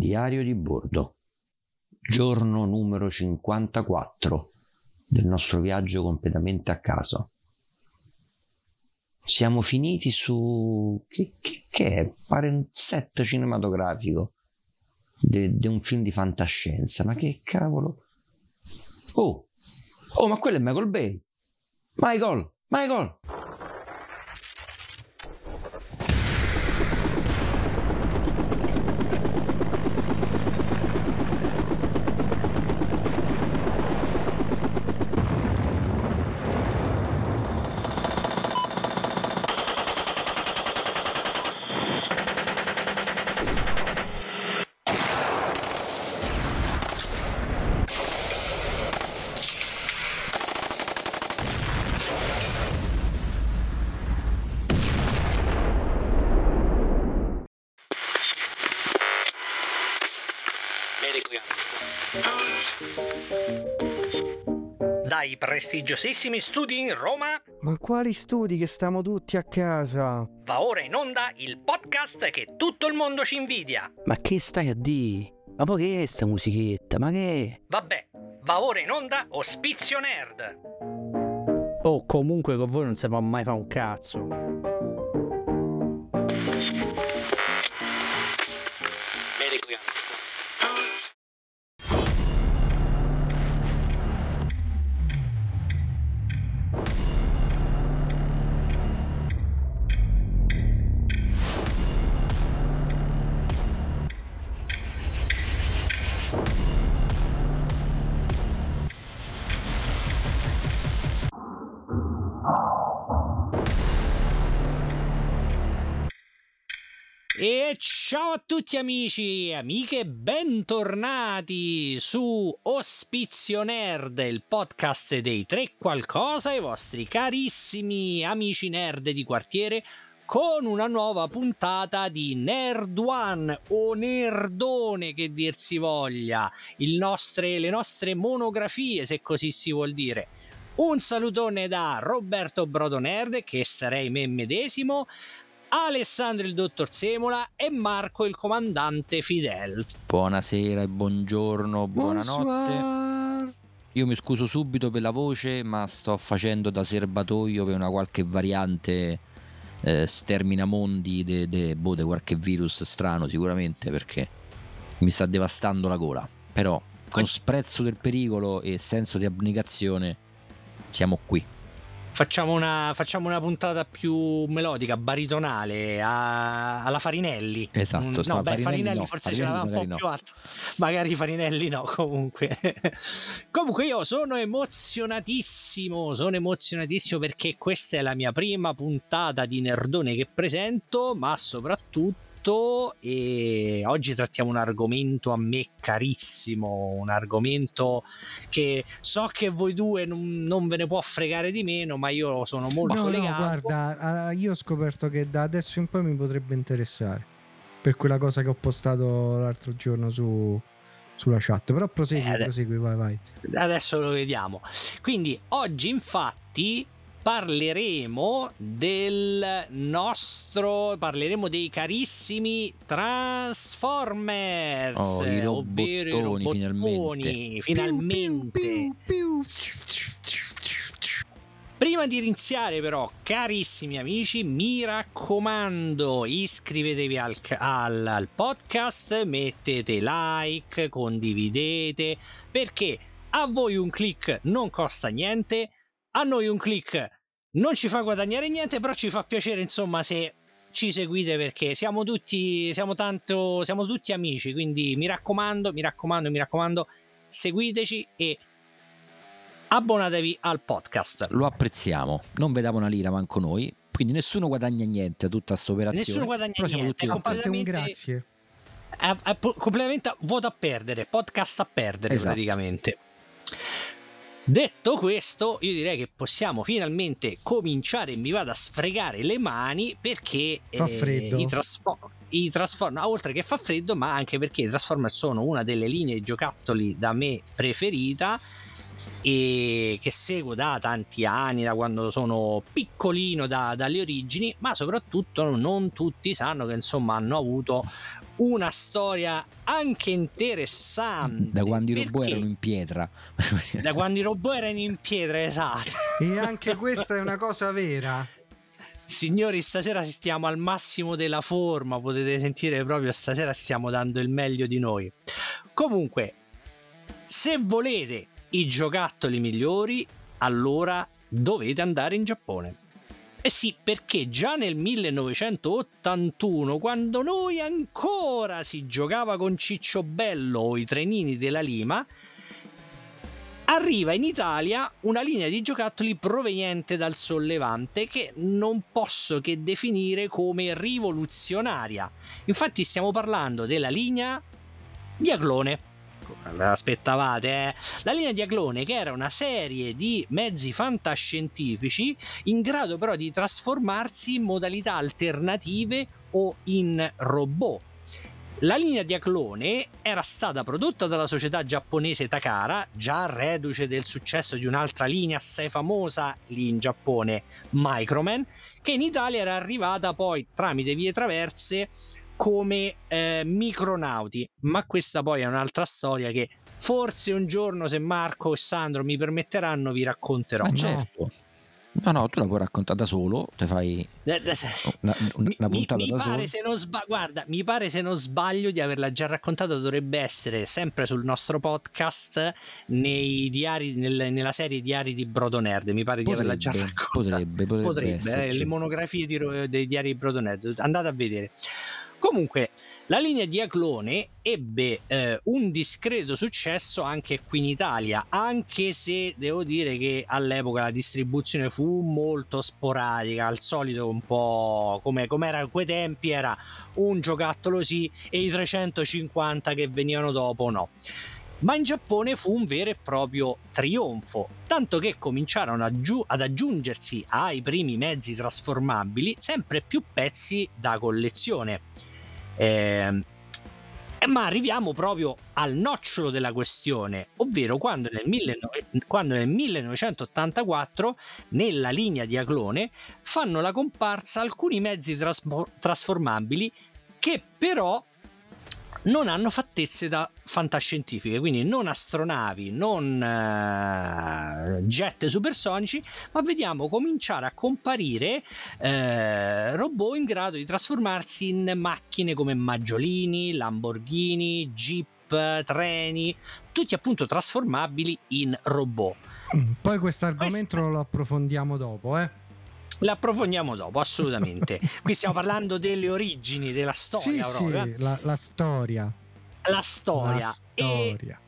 Diario di bordo. Giorno numero 54 del nostro viaggio completamente a caso. Siamo finiti su... che, che, che è? Pare un set cinematografico di un film di fantascienza. Ma che cavolo... Oh! Oh, ma quello è Michael Bay! Michael! Michael! Dai prestigiosissimi studi in Roma Ma quali studi che stiamo tutti a casa? va ora in onda il podcast che tutto il mondo ci invidia. Ma che stai a di? Ma poi che è sta musichetta? Ma che è? Vabbè, va ora in onda Ospizio Nerd. Oh, comunque con voi non si può mai fare un cazzo. Ciao a tutti amici e amiche, bentornati su Ospizio Nerd, il podcast dei tre qualcosa, i vostri carissimi amici nerd di quartiere, con una nuova puntata di Nerd One o Nerdone che dir si voglia, nostre, le nostre monografie se così si vuol dire. Un salutone da Roberto Brodo Nerd, che sarei me medesimo, Alessandro il dottor Semola e Marco il comandante Fidel. Buonasera e buongiorno, buonanotte. Bonsoir. Io mi scuso subito per la voce, ma sto facendo da serbatoio per una qualche variante eh, sterminamondi de, de, boh, de qualche virus strano sicuramente perché mi sta devastando la gola. Però con sprezzo del pericolo e senso di abnegazione siamo qui. Facciamo una, facciamo una puntata più melodica, baritonale, a- alla Farinelli. Esatto, Mm, no, beh, Farinelli Farinelli no, forse ce l'aveva un po' magari più alto. Magari Farinelli no, comunque. comunque io sono emozionatissimo, sono emozionatissimo perché questa è la mia prima puntata di Nerdone che presento, ma soprattutto e oggi trattiamo un argomento a me carissimo, un argomento che so che voi due non, non ve ne può fregare di meno, ma io sono molto No, no, legato. guarda, ah, io ho scoperto che da adesso in poi mi potrebbe interessare. Per quella cosa che ho postato l'altro giorno su, sulla chat. Però prosegui, Eh, prosegui, vai, vai. Adesso lo vediamo. Quindi oggi infatti parleremo del nostro parleremo dei carissimi Transformers Oh, i ovvero i robottoni, robottoni, finalmente. Piu, piu, piu. Prima di iniziare però, carissimi amici, mi raccomando, iscrivetevi al, al- al podcast, mettete like, condividete, perché a voi un click non costa niente, a noi un click non ci fa guadagnare niente, però ci fa piacere insomma se ci seguite perché siamo tutti, siamo tanto, siamo tutti amici, quindi mi raccomando, mi raccomando, mi raccomando, seguiteci e abbonatevi al podcast. Lo apprezziamo, non vediamo una lira manco noi, quindi nessuno guadagna niente da tutta questa operazione. Nessuno guadagna però siamo niente, tutti A completamente- grazie. è, è po- completamente voto a perdere, podcast a perdere Esatto. praticamente. Detto questo, io direi che possiamo finalmente cominciare mi vado a sfregare le mani perché Fa freddo. i, trasfo- i Transformers, oltre che fa freddo, ma anche perché i Transformers sono una delle linee giocattoli da me preferita e che seguo da tanti anni, da quando sono piccolino, da, dalle origini, ma soprattutto non tutti sanno che insomma hanno avuto una storia anche interessante. Da quando i robot erano in pietra. da quando i robot erano in pietra, esatto. E anche questa è una cosa vera. Signori, stasera stiamo al massimo della forma, potete sentire proprio stasera stiamo dando il meglio di noi. Comunque, se volete i giocattoli migliori, allora dovete andare in Giappone. Eh sì, perché già nel 1981, quando noi ancora si giocava con Ciccio Bello o i trenini della Lima, arriva in Italia una linea di giocattoli proveniente dal sollevante che non posso che definire come rivoluzionaria. Infatti stiamo parlando della linea Diaclone aspettavate, eh? La linea Diaclone, che era una serie di mezzi fantascientifici in grado però di trasformarsi in modalità alternative o in robot. La linea Diaclone era stata prodotta dalla società giapponese Takara, già reduce del successo di un'altra linea assai famosa lì in Giappone, Microman, che in Italia era arrivata poi tramite vie traverse come eh, micronauti, ma questa poi è un'altra storia che forse un giorno se Marco e Sandro mi permetteranno vi racconterò. Ma certo. No, no, tu la puoi raccontare da solo, te fai una, una puntata mi, mi da pare solo. Se non sba- guarda, mi pare se non sbaglio di averla già raccontata, dovrebbe essere sempre sul nostro podcast nei diari, nel, nella serie Diari di Brodo Nerd. Mi pare potrebbe, di averla già raccontata. Potrebbe, potrebbe, potrebbe eh, le monografie di, dei diari di Brodo Nerd. Andate a vedere. Comunque, la linea di Aclone ebbe eh, un discreto successo anche qui in Italia, anche se devo dire che all'epoca la distribuzione fu molto sporadica, al solito un po' come era a quei tempi, era un giocattolo sì e i 350 che venivano dopo no. Ma in Giappone fu un vero e proprio trionfo, tanto che cominciarono aggiu- ad aggiungersi ai primi mezzi trasformabili sempre più pezzi da collezione eh, ma arriviamo proprio al nocciolo della questione, ovvero quando nel, 19, quando nel 1984 nella linea di Aclone fanno la comparsa alcuni mezzi trasmo- trasformabili che però non hanno fattezze da fantascientifiche, quindi non astronavi, non uh, jet supersonici, ma vediamo cominciare a comparire uh, robot in grado di trasformarsi in macchine come Maggiolini, Lamborghini, Jeep, treni, tutti appunto trasformabili in robot. Mm, poi questo argomento Questa... lo approfondiamo dopo, eh? L'approfondiamo dopo, assolutamente. Qui stiamo parlando delle origini della storia. Sì, sì la, la, storia. La storia. La storia.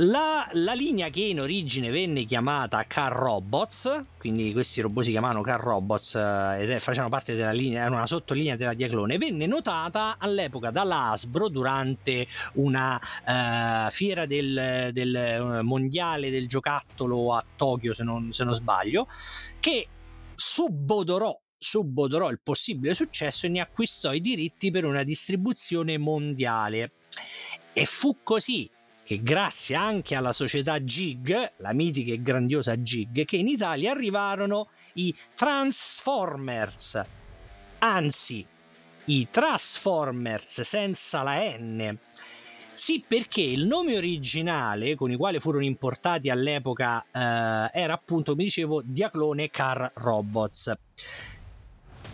La, la, linea che in origine venne chiamata Car Robots, quindi questi robot si chiamavano Car Robots eh, ed facevano parte della linea, era una sottolinea della Diaclone, venne notata all'epoca dall'Asbro durante una uh, fiera del, del uh, mondiale del giocattolo a Tokyo, se non, se non sbaglio, che subodorò subodorò il possibile successo e ne acquistò i diritti per una distribuzione mondiale. E fu così che grazie anche alla società Gig, la mitica e grandiosa Gig, che in Italia arrivarono i Transformers, anzi i Transformers senza la N, sì, perché il nome originale con il quale furono importati all'epoca eh, era appunto, come dicevo, Diaclone Car Robots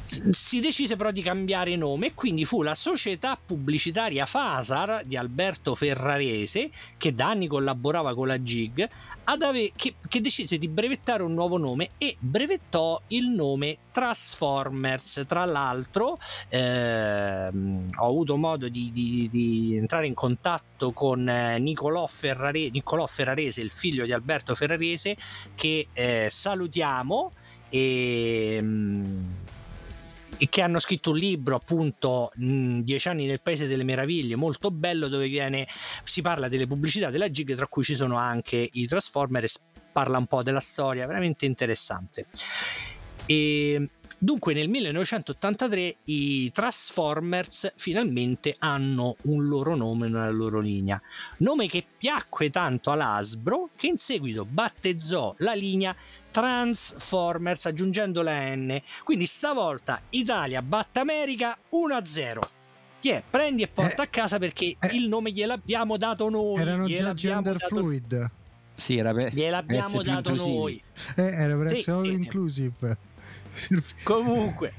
si decise però di cambiare nome e quindi fu la società pubblicitaria Fasar di Alberto Ferrarese, che da anni collaborava con la GIG, ave- che, che, decise di brevettare un nuovo nome e brevettò il nome Transformers. Tra l'altro ehm, ho avuto modo di, di, di, entrare in contatto con eh, Nicolò, Ferrare- Nicolò Ferrarese, il figlio di Alberto Ferrarese, che eh, salutiamo e... Che hanno scritto un libro appunto Dieci anni nel paese delle meraviglie molto bello dove viene, si parla delle pubblicità della gig tra cui ci sono anche i Transformers parla un po' della storia veramente interessante. E Dunque nel 1983 i Transformers finalmente hanno un loro nome nella loro linea, nome che piacque tanto all'Asbro che in seguito battezzò la linea Transformers aggiungendo la N. Quindi stavolta Italia batte America 1-0. Yeah, prendi e porta eh, a casa perché eh, il nome gliel'abbiamo dato noi. Erano già gender dato... fluid. Sì, era per, gliel'abbiamo dato noi. Eh, era per essere all inclusive. Comunque,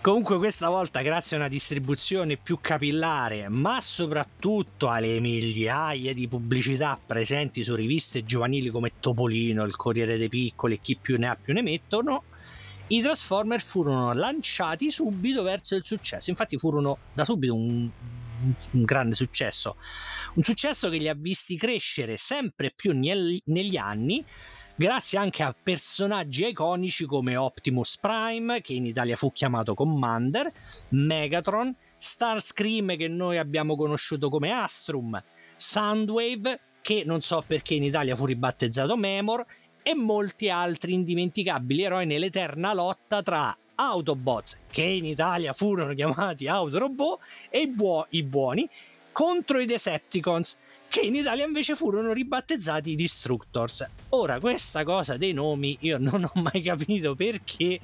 Comunque questa volta grazie a una distribuzione più capillare, ma soprattutto alle migliaia di pubblicità presenti su riviste giovanili come Topolino, il Corriere dei Piccoli e chi più ne ha più ne mettono, i Transformer furono lanciati subito verso il successo. Infatti furono da subito un, un grande successo. Un successo che li ha visti crescere sempre più negli anni grazie anche a personaggi iconici come Optimus Prime, che in Italia fu chiamato Commander, Megatron, Starscream che noi abbiamo conosciuto come Astrum, Soundwave, che non so perché in Italia fu ribattezzato Memor, e molti altri indimenticabili eroi nell'eterna lotta tra Autobots, che in Italia furono chiamati Autorobot, e i, buo- i buoni, contro i Decepticons, che in Italia invece furono ribattezzati Destructors. Ora, questa cosa dei nomi io non ho mai capito perché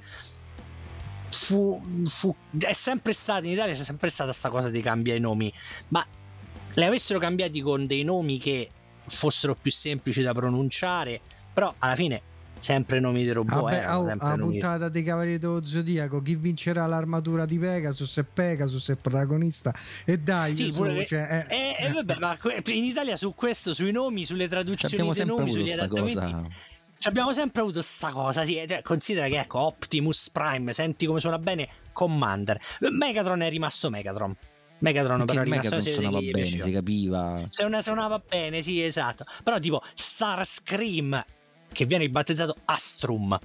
fu, fu è sempre stata in Italia c'è sempre stata questa cosa di cambiare i nomi, ma le avessero cambiati con dei nomi che fossero più semplici da pronunciare, però alla fine sempre nomi di robot. Vabbè, eh, oh, la puntata dei Cavalieri dello Zodiaco, chi vincerà l'armatura di Pegasus è Pegasus è protagonista e dai, sì, pure, su, cioè, eh, eh, eh, vabbè, ma in Italia su questo, sui nomi, sulle traduzioni dei nomi, sugli adattamenti cosa. abbiamo sempre avuto sta cosa, sì, cioè, considera che ecco Optimus Prime, senti come suona bene Commander. Megatron è rimasto Megatron. Megatron però è rimasto Megatron suonava bene, si capiva. Cioè, suonava bene, sì, esatto. Però tipo Starscream che viene battezzato Astrum.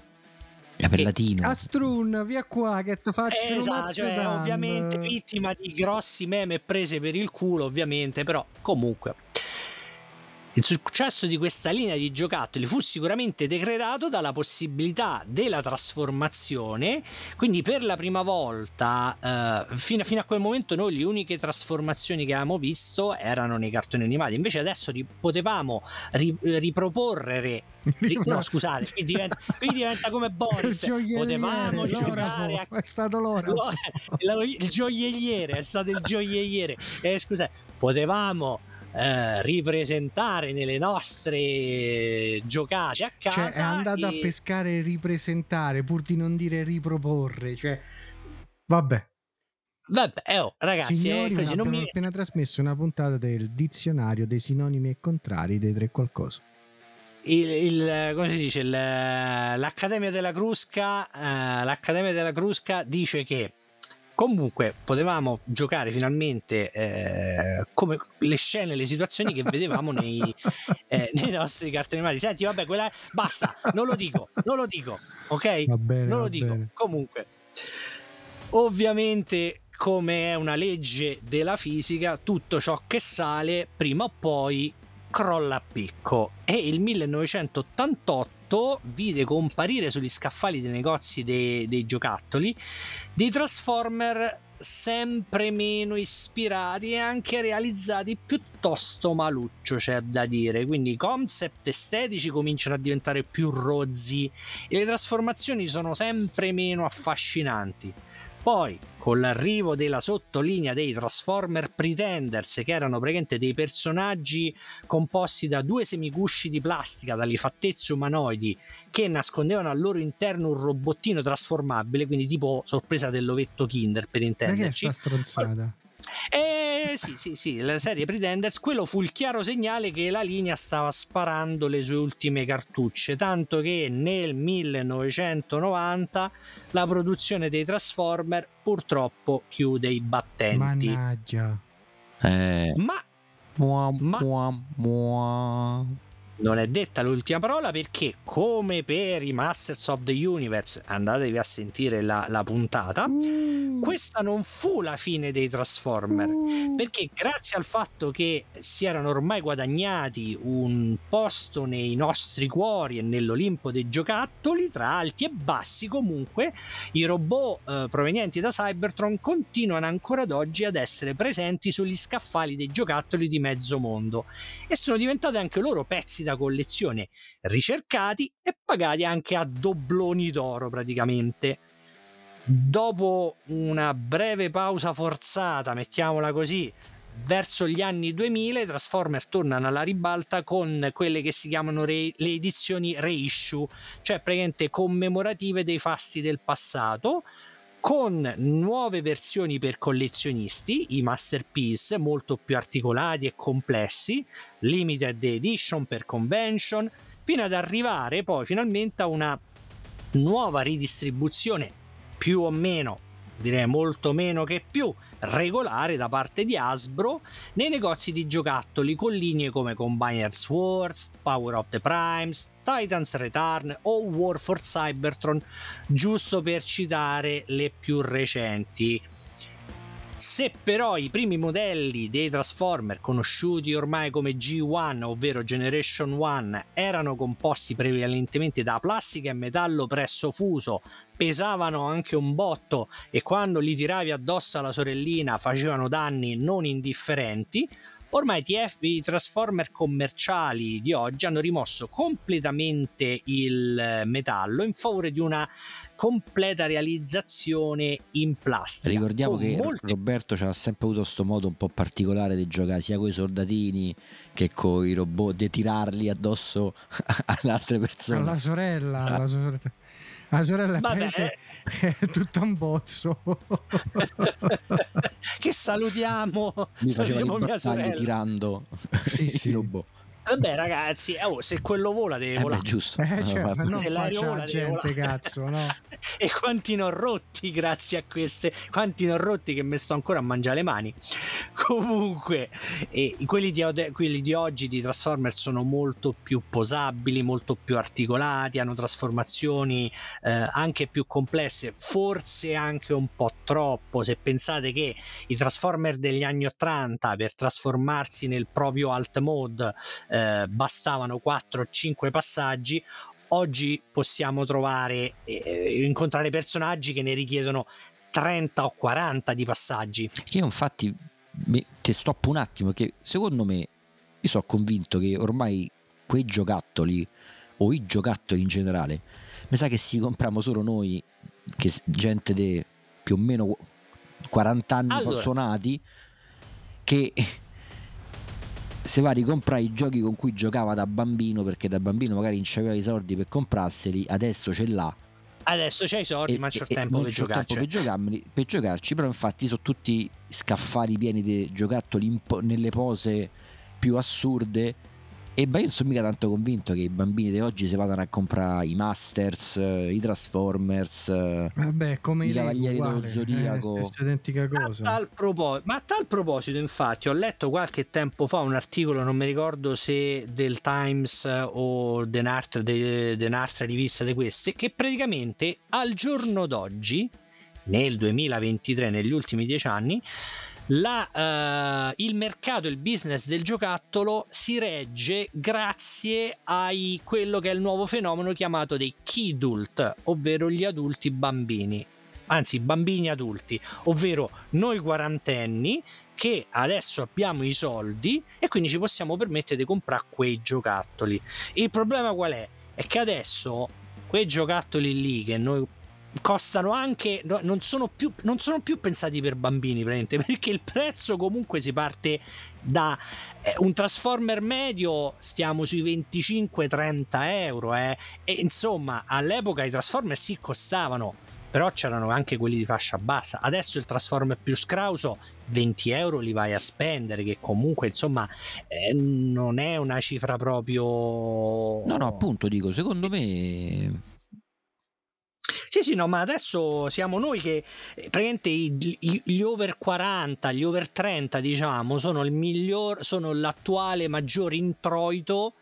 È per latino. Astrun, via qua che ti faccio esatto, cioè, ovviamente vittima di grossi meme prese per il culo, ovviamente, però comunque il successo di questa linea di giocattoli fu sicuramente decretato dalla possibilità della trasformazione, quindi per la prima volta, eh, fino, fino, a quel momento noi le uniche trasformazioni che avevamo visto erano nei cartoni animati, invece adesso ri- potevamo ri- riproporre... Ri- no scusate, qui diventa, qui diventa come Boris, potevamo giocare a... È stato l'ora. il gioielliere, è stato il gioielliere. Eh, scusate, potevamo eh, ripresentare nelle nostre giocate a casa. Cioè, è andato e... a pescare e ripresentare pur di non dire riproporre. Cioè, vabbè. Vabbè, eh, oh, ragazzi, Signori, eh, così, abbiamo mi... appena trasmesso una puntata del dizionario dei sinonimi e contrari dei tre qualcosa. Il, il, come si dice il, l'Accademia della Crusca eh, l'Accademia della Crusca dice che Comunque potevamo giocare finalmente eh, come le scene, le situazioni che vedevamo nei, eh, nei nostri cartoni animati. Senti, vabbè, quella basta, non lo dico, non lo dico, ok? Bene, non lo dico. Bene. Comunque, ovviamente, come è una legge della fisica, tutto ciò che sale prima o poi crolla a picco. E il 1988 2008 vide comparire sugli scaffali dei negozi dei, dei giocattoli dei Transformer sempre meno ispirati e anche realizzati piuttosto maluccio c'è da dire. Quindi i concept estetici cominciano a diventare più rozzi e le trasformazioni sono sempre meno affascinanti poi, con l'arrivo della sottolinea dei Transformer Pretenders, che erano praticamente dei personaggi composti da due semigusci di plastica dalle fattezze umanoidi che nascondevano al loro interno un robottino trasformabile, quindi tipo sorpresa dell'ovetto Kinder per intenderci. Ma che è sta stronzata? Eh sì, sì, sì, la serie Pretenders, quello fu il chiaro segnale che la linea stava sparando le sue ultime cartucce, tanto che nel 1990 la produzione dei Transformer purtroppo chiude i battenti. Mannaggia. Eh. Ma Mua, mua, mua. Non è detta l'ultima parola perché come per i Masters of the Universe andatevi a sentire la, la puntata uh. questa non fu la fine dei Transformer uh. perché grazie al fatto che si erano ormai guadagnati un posto nei nostri cuori e nell'Olimpo dei giocattoli tra alti e bassi comunque i robot eh, provenienti da Cybertron continuano ancora ad oggi ad essere presenti sugli scaffali dei giocattoli di mezzo mondo e sono diventate anche loro pezzi da collezione ricercati e pagati anche a dobloni d'oro praticamente. Dopo una breve pausa forzata, mettiamola così, verso gli anni 2000 i Transformer tornano alla ribalta con quelle che si chiamano re- le edizioni reissue, cioè praticamente commemorative dei fasti del passato, con nuove versioni per collezionisti, i masterpiece molto più articolati e complessi, limited edition per convention, fino ad arrivare poi finalmente a una nuova ridistribuzione più o meno direi molto meno che più, regolare da parte di Hasbro nei negozi di giocattoli con linee come Combiners Wars, Power of the Primes, Titans Return o War for Cybertron, giusto per citare le più recenti. Se però i primi modelli dei Transformer, conosciuti ormai come G1, ovvero Generation 1, erano composti prevalentemente da plastica e metallo presso fuso, pesavano anche un botto e quando li tiravi addosso alla sorellina facevano danni non indifferenti, Ormai TF, i transformer commerciali di oggi hanno rimosso completamente il metallo in favore di una completa realizzazione in plastica. Ricordiamo che molti... Roberto ci ha sempre avuto questo modo un po' particolare di giocare sia con i soldatini che con i robot, di tirarli addosso alle altre persone. Alla sorella, alla sorella. La sorella è tutta un bozzo. che salutiamo. Mi faceva mia sorella. tirando sì, sì. i robot. Vabbè, ragazzi, oh, se quello vola deve eh volare. Beh, giusto. Eh, cioè, no, se l'aereo vola gente, cazzo, no? e quanti ne ho rotti grazie a queste, quanti ne ho rotti che mi sto ancora a mangiare le mani. Comunque, eh, quelli, di, quelli di oggi di Transformers sono molto più posabili, molto più articolati, hanno trasformazioni eh, anche più complesse, forse anche un po' troppo. Se pensate che i Transformer degli anni 80 per trasformarsi nel proprio alt mode eh, bastavano 4 o 5 passaggi, oggi possiamo trovare eh, incontrare personaggi che ne richiedono 30 o 40 di passaggi. Io infatti mi, ti stoppo un attimo che secondo me io sono convinto che ormai quei giocattoli o i giocattoli in generale mi sa che si compriamo solo noi che gente di più o meno 40 anni allora. suonati che se va a ricomprare i giochi con cui giocava da bambino perché da bambino magari non c'aveva i soldi per comprarseli adesso ce l'ha. Adesso c'hai i soldi e, ma c'è tempo, per, tempo per, giocarci, per giocarci però infatti sono tutti scaffali pieni di giocattoli po- nelle pose più assurde e beh, io non sono mica tanto convinto che i bambini di oggi si vadano a comprare i Masters, i Transformers, Vabbè, come i, Cavalieri dello eh, Zodiaco. Eh, stessa identica cosa. A tal propos- ma a tal proposito, infatti, ho letto qualche tempo fa un articolo, non mi ricordo se del Times o di un'altra rivista di queste, che praticamente al giorno d'oggi, nel 2023, negli ultimi dieci anni, la, uh, il mercato, il business del giocattolo si regge grazie a quello che è il nuovo fenomeno chiamato dei kidult, ovvero gli adulti bambini. Anzi, bambini adulti, ovvero noi quarantenni che adesso abbiamo i soldi e quindi ci possiamo permettere di comprare quei giocattoli. Il problema qual è? È che adesso quei giocattoli lì che noi costano anche non sono, più, non sono più pensati per bambini perché il prezzo comunque si parte da eh, un transformer medio stiamo sui 25-30 euro eh, e insomma all'epoca i transformer sì costavano però c'erano anche quelli di fascia bassa. Adesso il transformer più scrauso 20 euro li vai a spendere che comunque insomma eh, non è una cifra proprio no no appunto dico secondo me sì, sì, no, ma adesso siamo noi che eh, praticamente gli over 40, gli over 30, diciamo, sono il miglior, sono l'attuale maggior introito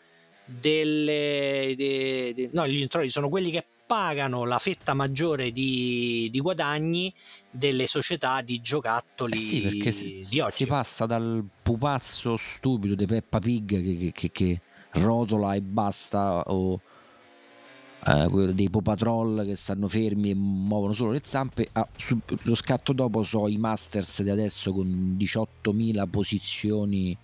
delle de, de, no gli introiti sono quelli che pagano la fetta maggiore di, di guadagni delle società di giocattoli eh sì, perché si, si, passa dal pupazzo stupido di Peppa Pig che, che, che, che rotola e basta o eh, quello dei Paw Patrol che stanno fermi e muovono solo le zampe ah, su, lo scatto dopo so i Masters di adesso con 18.000 posizioni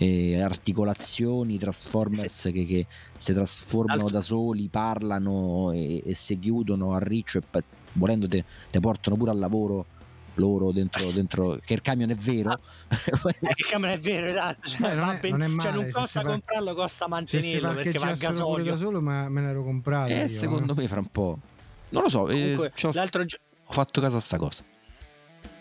e articolazioni, Transformers sì. che, che, si trasformano Altro. da soli, parlano e, e, si chiudono a riccio e volendo te, te portano pure al lavoro loro dentro, dentro che il camion è vero ah, il camion è vero esatto cioè, Beh, non, è, non, è male, cioè, non costa comprarlo costa mantenerlo perché va a gasolio da solo ma me l'ero comprato eh, io, secondo eh. me fra un po' non lo so eh, Comunque, eh, l'altro gi- ho fatto caso a sta cosa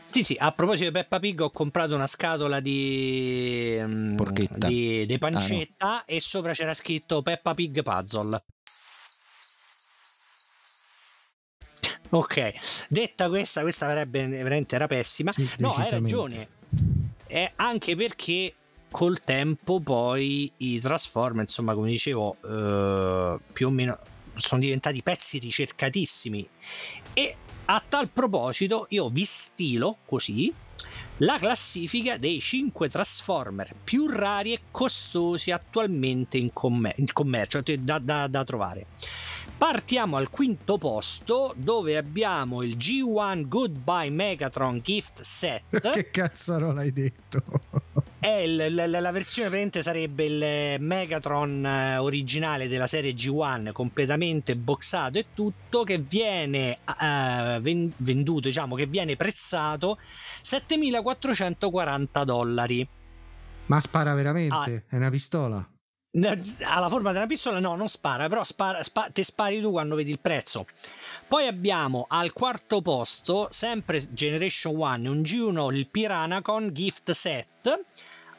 sì, sì, a proposito di Peppa Pig ho comprato una scatola di, mm, Porchetta. di, di pancetta ah, no. e sopra c'era scritto Peppa Pig Puzzle. Ok, detta questa, questa verrebbe veramente era pessima. Sì, no, hai ragione. È anche perché col tempo poi i Transformer, insomma, come dicevo, eh, più o meno sono diventati pezzi ricercatissimi e a tal proposito, io vi stilo così la classifica dei 5 Transformer più rari e costosi attualmente in, commer- in commercio, da, da, da, trovare. Partiamo al quinto posto dove abbiamo il G1 Goodbye Megatron Gift Set. che cazzo l'hai detto? È il, la, la, versione presente sarebbe il Megatron eh, originale della serie G1 completamente boxato e tutto che viene uh, venduto, diciamo che viene prezzato 7440 dollari. Ma spara veramente? Ah, è una pistola? Ha la forma della pistola no non spara però spara, spa, te spari tu quando vedi il prezzo. Poi abbiamo al quarto posto sempre Generation 1 un G1 il Piranacon gift set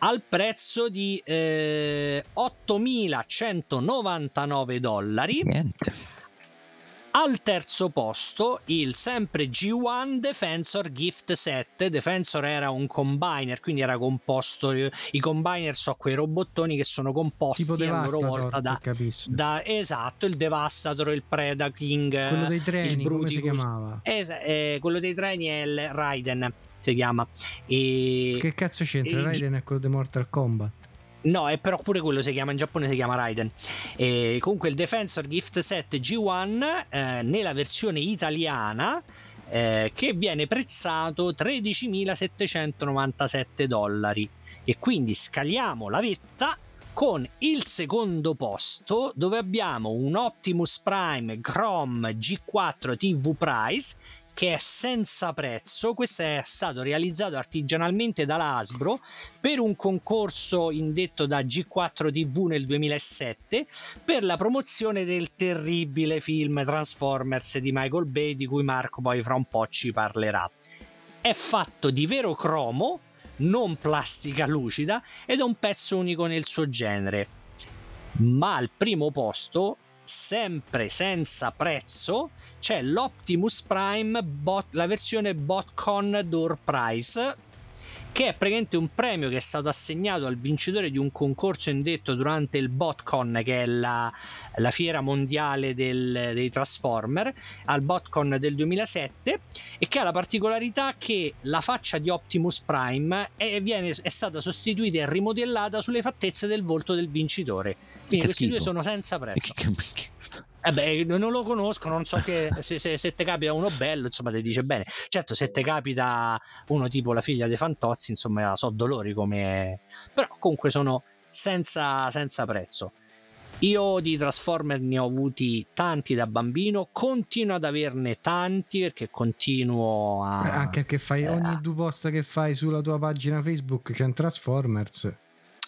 al prezzo di eh, 8.199 dollari. Niente al terzo posto il sempre G1 Defensor Gift Set. Defensor era un combiner, quindi era composto. I combiner sono quei robottoni che sono composti tipo a loro volta da, da, esatto, il Devastator, il Preda King, quello dei treni, come si chiamava? Es- eh, quello dei treni è il Raiden si chiama. E, che cazzo c'entra? E, Raiden è quello di Mortal Kombat. No, è però pure quello si chiama in Giappone si chiama Raiden. E comunque il Defensor Gift Set G1 eh, nella versione italiana eh, che viene prezzato 13.797 dollari e quindi scaliamo la vetta con il secondo posto dove abbiamo un Optimus Prime Chrome G4 TV Price che è senza prezzo. Questo è stato realizzato artigianalmente dall'Asbro per un concorso indetto da G4 TV nel 2007 per la promozione del terribile film Transformers di Michael Bay di cui Marco poi fra un po' ci parlerà. È fatto di vero cromo, non plastica lucida ed è un pezzo unico nel suo genere. Ma al primo posto sempre senza prezzo c'è l'Optimus Prime bot, la versione Botcon Door Price che è praticamente un premio che è stato assegnato al vincitore di un concorso indetto durante il BotCon, che è la, la fiera mondiale del, dei Transformer, al BotCon del 2007, e che ha la particolarità che la faccia di Optimus Prime è, viene, è stata sostituita e rimodellata sulle fattezze del volto del vincitore. Quindi questi schifo. due sono senza prezzo. Eh beh, non lo conosco, non so che se, se, se ti capita uno bello, insomma, ti dice bene. Certo, se ti capita uno tipo la figlia dei Fantozzi, insomma, so dolori come... Però comunque sono senza, senza prezzo. Io di Transformer ne ho avuti tanti da bambino, continuo ad averne tanti perché continuo a... Anche perché fai eh, ogni due post che fai sulla tua pagina Facebook c'è un Transformers.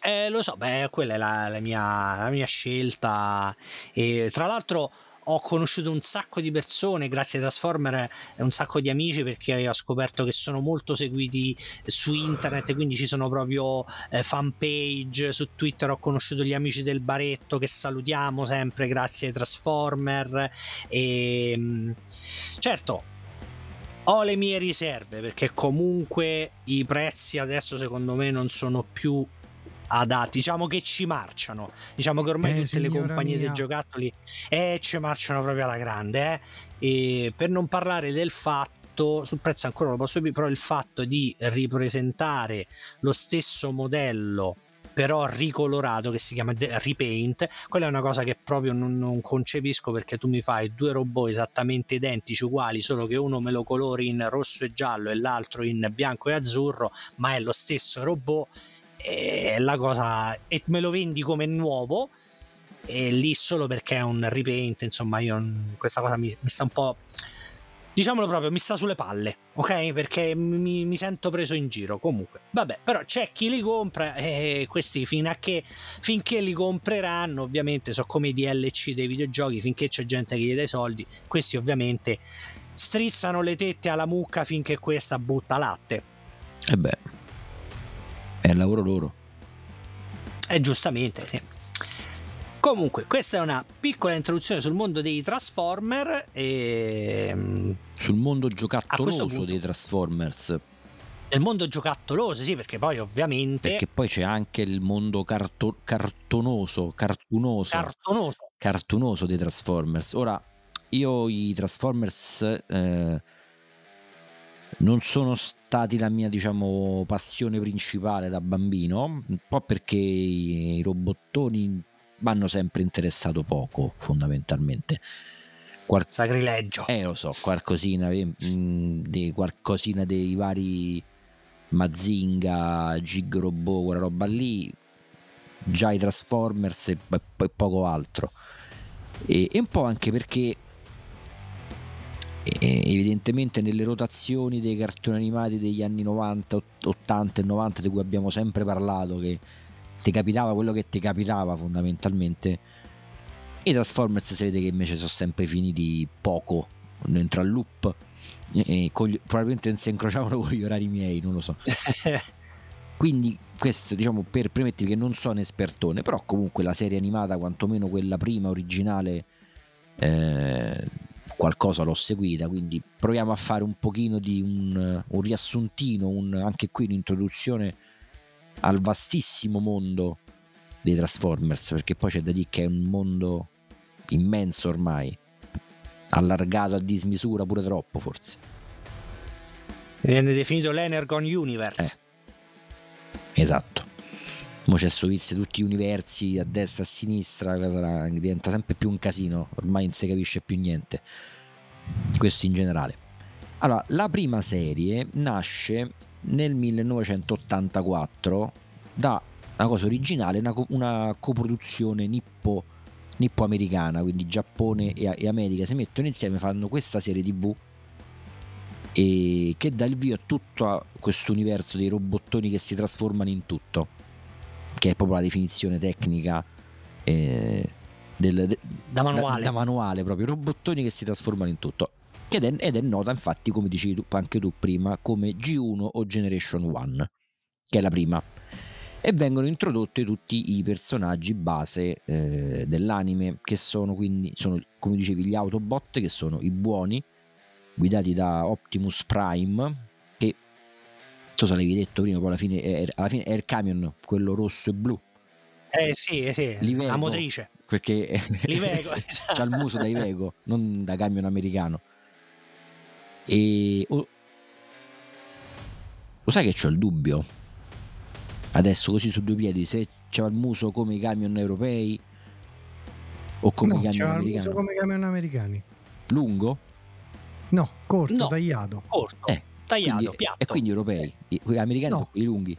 Eh, lo so, beh, quella è la, la, mia, la mia, scelta. E tra l'altro ho conosciuto un sacco di persone grazie a Transformer e un sacco di amici perché ho scoperto che sono molto seguiti su internet quindi ci sono proprio eh, fan page su Twitter ho conosciuto gli amici del baretto che salutiamo sempre grazie ai Transformer e mm, certo ho le mie riserve perché comunque i prezzi adesso secondo me non sono più adatti, diciamo che ci marciano. Diciamo che ormai eh, tutte le compagnie mia. dei giocattoli eh, ci marciano proprio alla grande. Eh? E per non parlare del fatto, sul prezzo ancora lo posso dire, però il fatto di ripresentare lo stesso modello però ricolorato che si chiama repaint quella è una cosa che proprio non, non, concepisco perché tu mi fai due robot esattamente identici uguali solo che uno me lo colori in rosso e giallo e l'altro in bianco e azzurro ma è lo stesso robot e la cosa e me lo vendi come nuovo e lì solo perché è un repaint insomma io questa cosa mi, mi sta un po' diciamolo proprio, mi sta sulle palle, ok? Perché mi, mi, sento preso in giro. Comunque, vabbè, però c'è chi li compra e questi fino a che finché li compreranno, ovviamente, sono come i DLC dei videogiochi, finché c'è gente che gli dà i soldi, questi ovviamente strizzano le tette alla mucca finché questa butta latte. E beh, è il lavoro loro. E giustamente, sì. Comunque, questa è una piccola introduzione sul mondo dei Transformer e... Mm, sul mondo giocattoloso dei Transformers. Nel mondo giocattoloso, sì, perché poi ovviamente... Perché poi c'è anche il mondo carto- cartonoso, cartunoso, cartonoso. cartunoso dei Transformers. Ora, io i Transformers... Eh, non sono stati la mia diciamo passione principale da bambino un po' perché i robottoni mi hanno sempre interessato poco, fondamentalmente. Qual- Sacrilegio. Eh, lo so, qualcosina, mh, mm, di, qualcosina dei vari Mazinga, Gig Robot, quella roba lì, già i Transformers e poi poco altro. E, e un po' anche perché evidentemente nelle rotazioni dei cartoni animati degli anni 90, 80 e 90 di cui abbiamo sempre parlato che ti capitava quello che ti capitava fondamentalmente. I Transformers si vede che invece sono sempre finiti poco, dentro al loop. Gli, probabilmente non si incrociavano con gli orari miei, non lo so. Quindi questo diciamo per premettere che non sono espertone, però comunque la serie animata, quantomeno quella prima originale, eh, qualcosa l'ho seguita, quindi proviamo a fare un pochino di un, un riassuntino, un, anche qui un'introduzione al vastissimo mondo dei Transformers, perché poi c'è da dire che è un mondo immenso ormai, allargato a dismisura pure troppo forse. Viene definito l'Energon Universe. Eh. Esatto. Mo c'è sto tutti gli universi a destra e a sinistra, diventa sempre più un casino, ormai non si capisce più niente. Questo in generale. Allora, la prima serie nasce nel 1984 da una cosa originale, una, una coproduzione nippo, nippo-americana, quindi Giappone e, e, America si mettono insieme, fanno questa serie tv e che dà il via a tutto questo universo dei robottoni che si trasformano in tutto, che è proprio la definizione tecnica eh, del, de, da, manuale. Da, da manuale proprio, robottoni che si trasformano in tutto ed è, ed è nota infatti come dicevi tu, anche tu prima come G1 o Generation 1 che è la prima e vengono introdotti tutti i personaggi base eh, dell'anime che sono quindi sono, come dicevi gli Autobot che sono i buoni guidati da Optimus Prime non so se l'avevi detto prima poi alla fine è, alla fine è il camion quello rosso e blu eh sì, eh sì Livego, la motrice perché Livego, esatto. c'ha il muso da Iveco non da camion americano e oh, lo sai che ho il dubbio? Adesso così su due piedi, se c'è il muso come i camion europei o come no, i camion americani? il muso come i camion americani. Lungo? No, corto, no, tagliato. Corto, eh, tagliato, quindi, piatto. E quindi europei. Quelli americani no. sono quelli lunghi.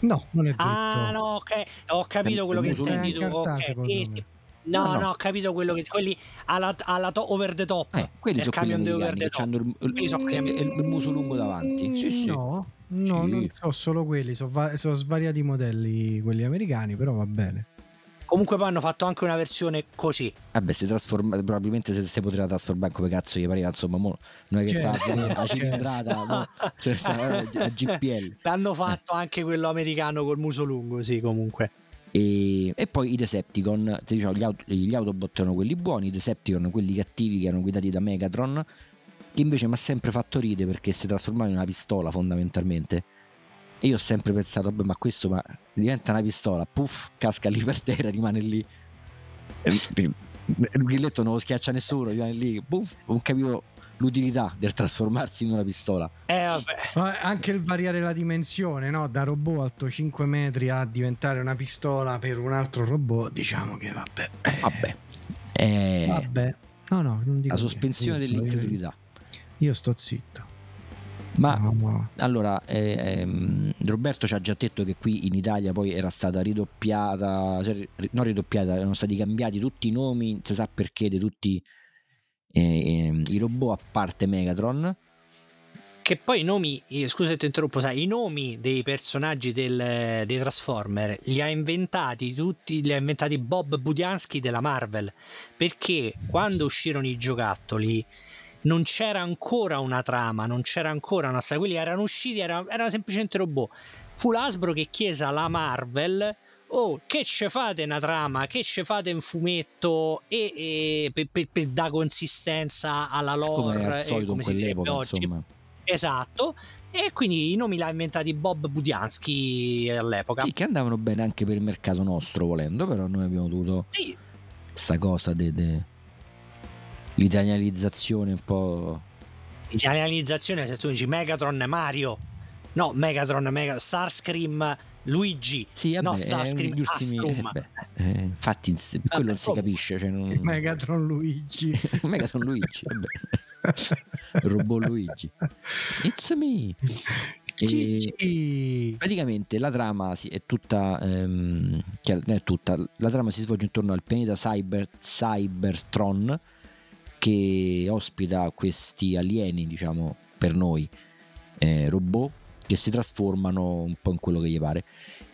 No, non è detto. Ah, no, ok. Ho capito quello che intendi tu. Okay. Sì, sì. No, no, no, ho capito quello che quelli alla, alla to- over the top. Eh, quelli sono quelli di over the top. Hanno il, il, il, il, muso lungo davanti. Sì, sì. No, no, sì. non so solo quelli, sono, va- sono svariati modelli quelli americani, però va bene. Comunque poi hanno fatto anche una versione così. Vabbè, si trasforma, probabilmente se si poteva trasformare come cazzo gli pareva, insomma, mo, non è che certo, sta a certo. cilindrata, no, cioè, a GPL. L'hanno fatto anche quello americano col muso lungo, sì, comunque. E, e, poi i Decepticon, diciamo, gli, auto, gli Autobot erano quelli buoni, i Decepticon quelli cattivi che erano guidati da Megatron, che invece mi ha sempre fatto ridere perché si trasformava in una pistola fondamentalmente. E io ho sempre pensato, beh, ma questo ma diventa una pistola, puff, casca lì per terra, rimane lì. Il grilletto non lo schiaccia nessuno, rimane lì, puff, non capivo l'utilità del trasformarsi in una pistola. Eh, vabbè. Anche il variare la dimensione, no? Da robot alto 5 metri a diventare una pistola per un altro robot, diciamo che vabbè. Eh, vabbè. Eh, vabbè. No, no, non dico la sospensione dell'incredulità. Io sto zitto. Ma no, no. allora, eh, ehm, Roberto ci ha già detto che qui in Italia poi era stata ridoppiata, cioè, non ridoppiata, erano stati cambiati tutti i nomi, non si sa perché, di tutti eh, i robot a parte Megatron. Che poi i nomi, scusa ti interrompo, sai, i nomi dei personaggi del, dei Transformer li ha inventati tutti, li ha inventati Bob Budiansky della Marvel, perché quando uscirono i giocattoli non c'era ancora una trama, non c'era ancora una storia, quelli erano usciti, erano, erano semplicemente robot. Fu l'Asbro che chiese alla Marvel oh, che ce fate una trama, che ce fate un fumetto e, e per, per, per dare consistenza alla lore come al solito come in quell'epoca, insomma. Esatto, e quindi i nomi l'ha inventati Bob Budiansky all'epoca. Sì, che andavano bene anche per il mercato nostro, volendo, però noi abbiamo dovuto sì. sta cosa de, de... l'italianizzazione un po'... L'italianizzazione, se tu dici Megatron Mario, no, Megatron, Mega... Starscream Luigi, sì, vabbè, no, Starscream, gli ultimi, eh, beh, eh, infatti vabbè, quello non si capisce. Cioè non... Megatron Luigi. Megatron Luigi, Robot Luigi. It's me. E praticamente la trama è tutta, ehm, cioè, non è tutta, la trama si svolge intorno al pianeta Cyber, Cybertron che ospita questi alieni, diciamo, per noi, eh, robot che si trasformano un po' in quello che gli pare.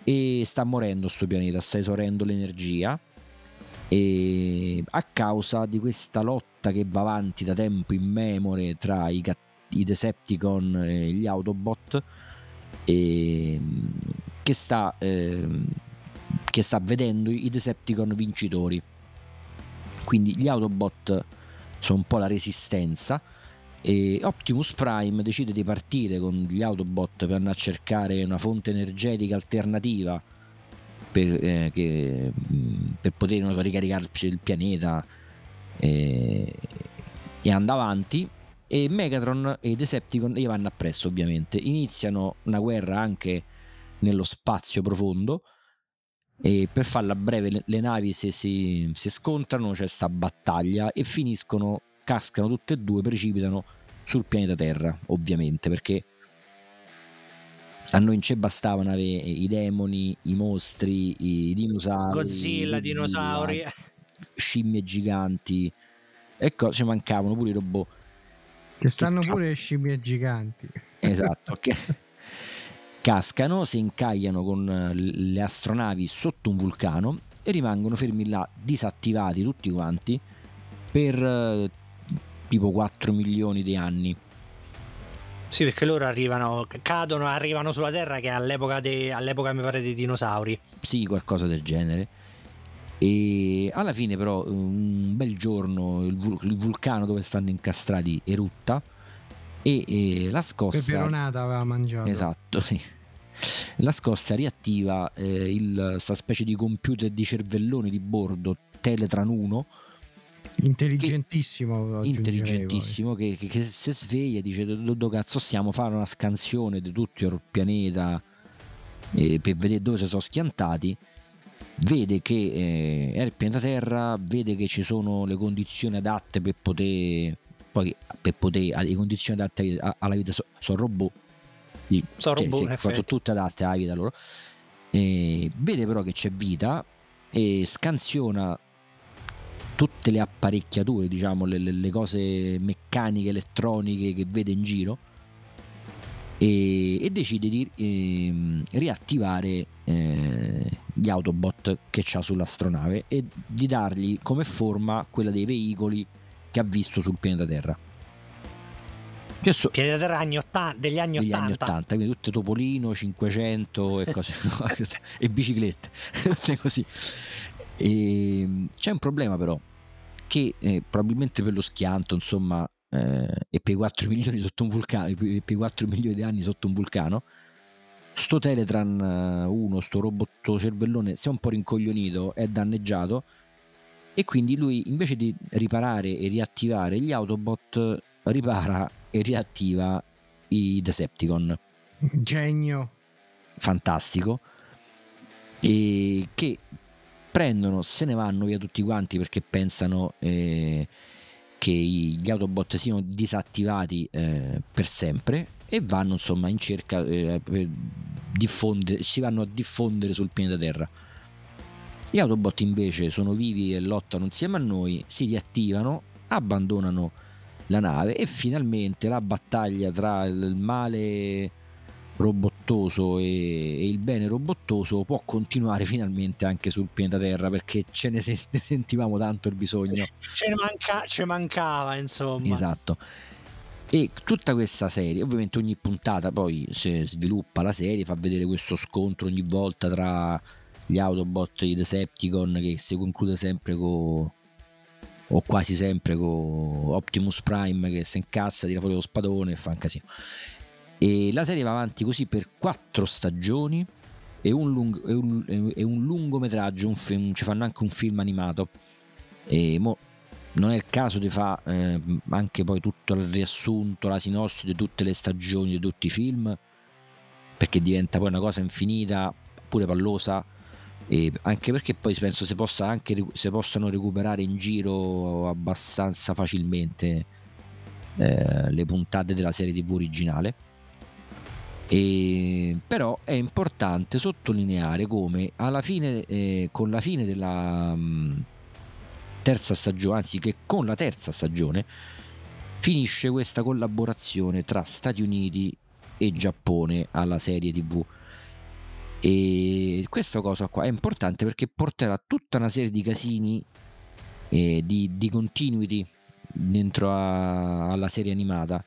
E sta morendo sto pianeta, sta esaurendo l'energia. E a causa di questa lotta che va avanti da tempo immemore tra i, i Decepticon e gli Autobot e, che, sta, eh, che sta vedendo i Decepticon vincitori. Quindi gli Autobot sono un po' la resistenza e Optimus Prime decide di partire con gli Autobot per andare a cercare una fonte energetica alternativa per, eh, che, mm, per poter so, ricaricarsi il pianeta e, e andare avanti. E Megatron e Decepticon gli vanno appresso ovviamente. Iniziano una guerra anche nello spazio profondo e per farla breve le, navi si, si, si scontrano c'è questa battaglia e finiscono cascano tutte e due, precipitano sul pianeta Terra, ovviamente, perché a noi non ci bastavano avere i demoni, i mostri, i dinosauri, Godzilla, Godzilla dinosauri, scimmie giganti. Ecco, ci mancavano pure i robot. Che stanno che pure le scimmie giganti. Esatto, che cascano, si incagliano con le astronavi sotto un vulcano e rimangono fermi là disattivati tutti quanti per tipo 4 milioni di anni. Sì, perché loro arrivano, cadono, arrivano sulla Terra che è all'epoca, de, all'epoca mi pare dei dinosauri. Sì, qualcosa del genere. E alla fine però un bel giorno il, vul- il vulcano dove stanno incastrati erutta e, e la scossa... Peperonata aveva mangiato. Esatto, sì. La scossa riattiva eh, questa specie di computer di cervellone di bordo Teletran 1 Intelligentissimo, che, intelligentissimo che, che, che, si sveglia e dice dove cazzo stiamo a fare una scansione di tutto il pianeta eh, per vedere dove si sono schiantati vede che eh, è il pianeta Terra vede che ci sono le condizioni adatte per poter poi per poter le condizioni adatte alla vita sono so robot. Sono cioè, robot sono tutte adatte alla vita loro. Eh, vede però che c'è vita e scansiona tutte le apparecchiature, diciamo, le, le, cose meccaniche, elettroniche che vede in giro e, e decide di eh, riattivare eh, gli Autobot che ha sull'astronave e di dargli come forma quella dei veicoli che ha visto sul pianeta Terra. Adesso, pianeta Terra anni 80, degli anni degli 80. anni 80, quindi tutte Topolino, 500 e cose e biciclette, tutte così. E c'è un problema però che eh, probabilmente per lo schianto, insomma, eh, e per i 4 milioni sotto un vulcano, per i 4 milioni di anni sotto un vulcano, sto Teletran 1, sto robot cervellone, si è un po' rincoglionito, è danneggiato e quindi lui invece di riparare e riattivare gli Autobot ripara e riattiva i Decepticon. Genio. Fantastico. E che prendono, se ne vanno via tutti quanti perché pensano eh, che gli Autobot siano disattivati eh, per sempre e vanno insomma in cerca eh, per diffondere, si vanno a diffondere sul pianeta Terra. Gli Autobot invece sono vivi e lottano insieme a noi, si riattivano, abbandonano la nave e finalmente la battaglia tra il male robottoso e, il bene robottoso può continuare finalmente anche sul pianeta Terra perché ce ne sentivamo tanto il bisogno. Ce, manca- ce mancava insomma. Esatto. E tutta questa serie, ovviamente ogni puntata poi si sviluppa la serie, fa vedere questo scontro ogni volta tra gli Autobot i Decepticon che si conclude sempre con o quasi sempre con Optimus Prime che si incazza, tira fuori lo spadone e fa un casino. E la serie va avanti così per quattro stagioni e un, lung- e un, e un lungometraggio, un film, ci fanno anche un film animato. E mo non è il caso di fare eh, anche poi tutto il riassunto, la sinossi di tutte le stagioni, di tutti i film, perché diventa poi una cosa infinita, pure pallosa e anche perché poi penso si, possa anche, si possano recuperare in giro abbastanza facilmente eh, le puntate della serie tv originale. E, però è importante sottolineare come alla fine eh, con la fine della mh, mm, terza stagione anzi che con la terza stagione finisce questa collaborazione tra Stati Uniti e Giappone alla serie tv e questa cosa qua è importante perché porterà tutta una serie di casini e di, di continuity dentro a, alla serie animata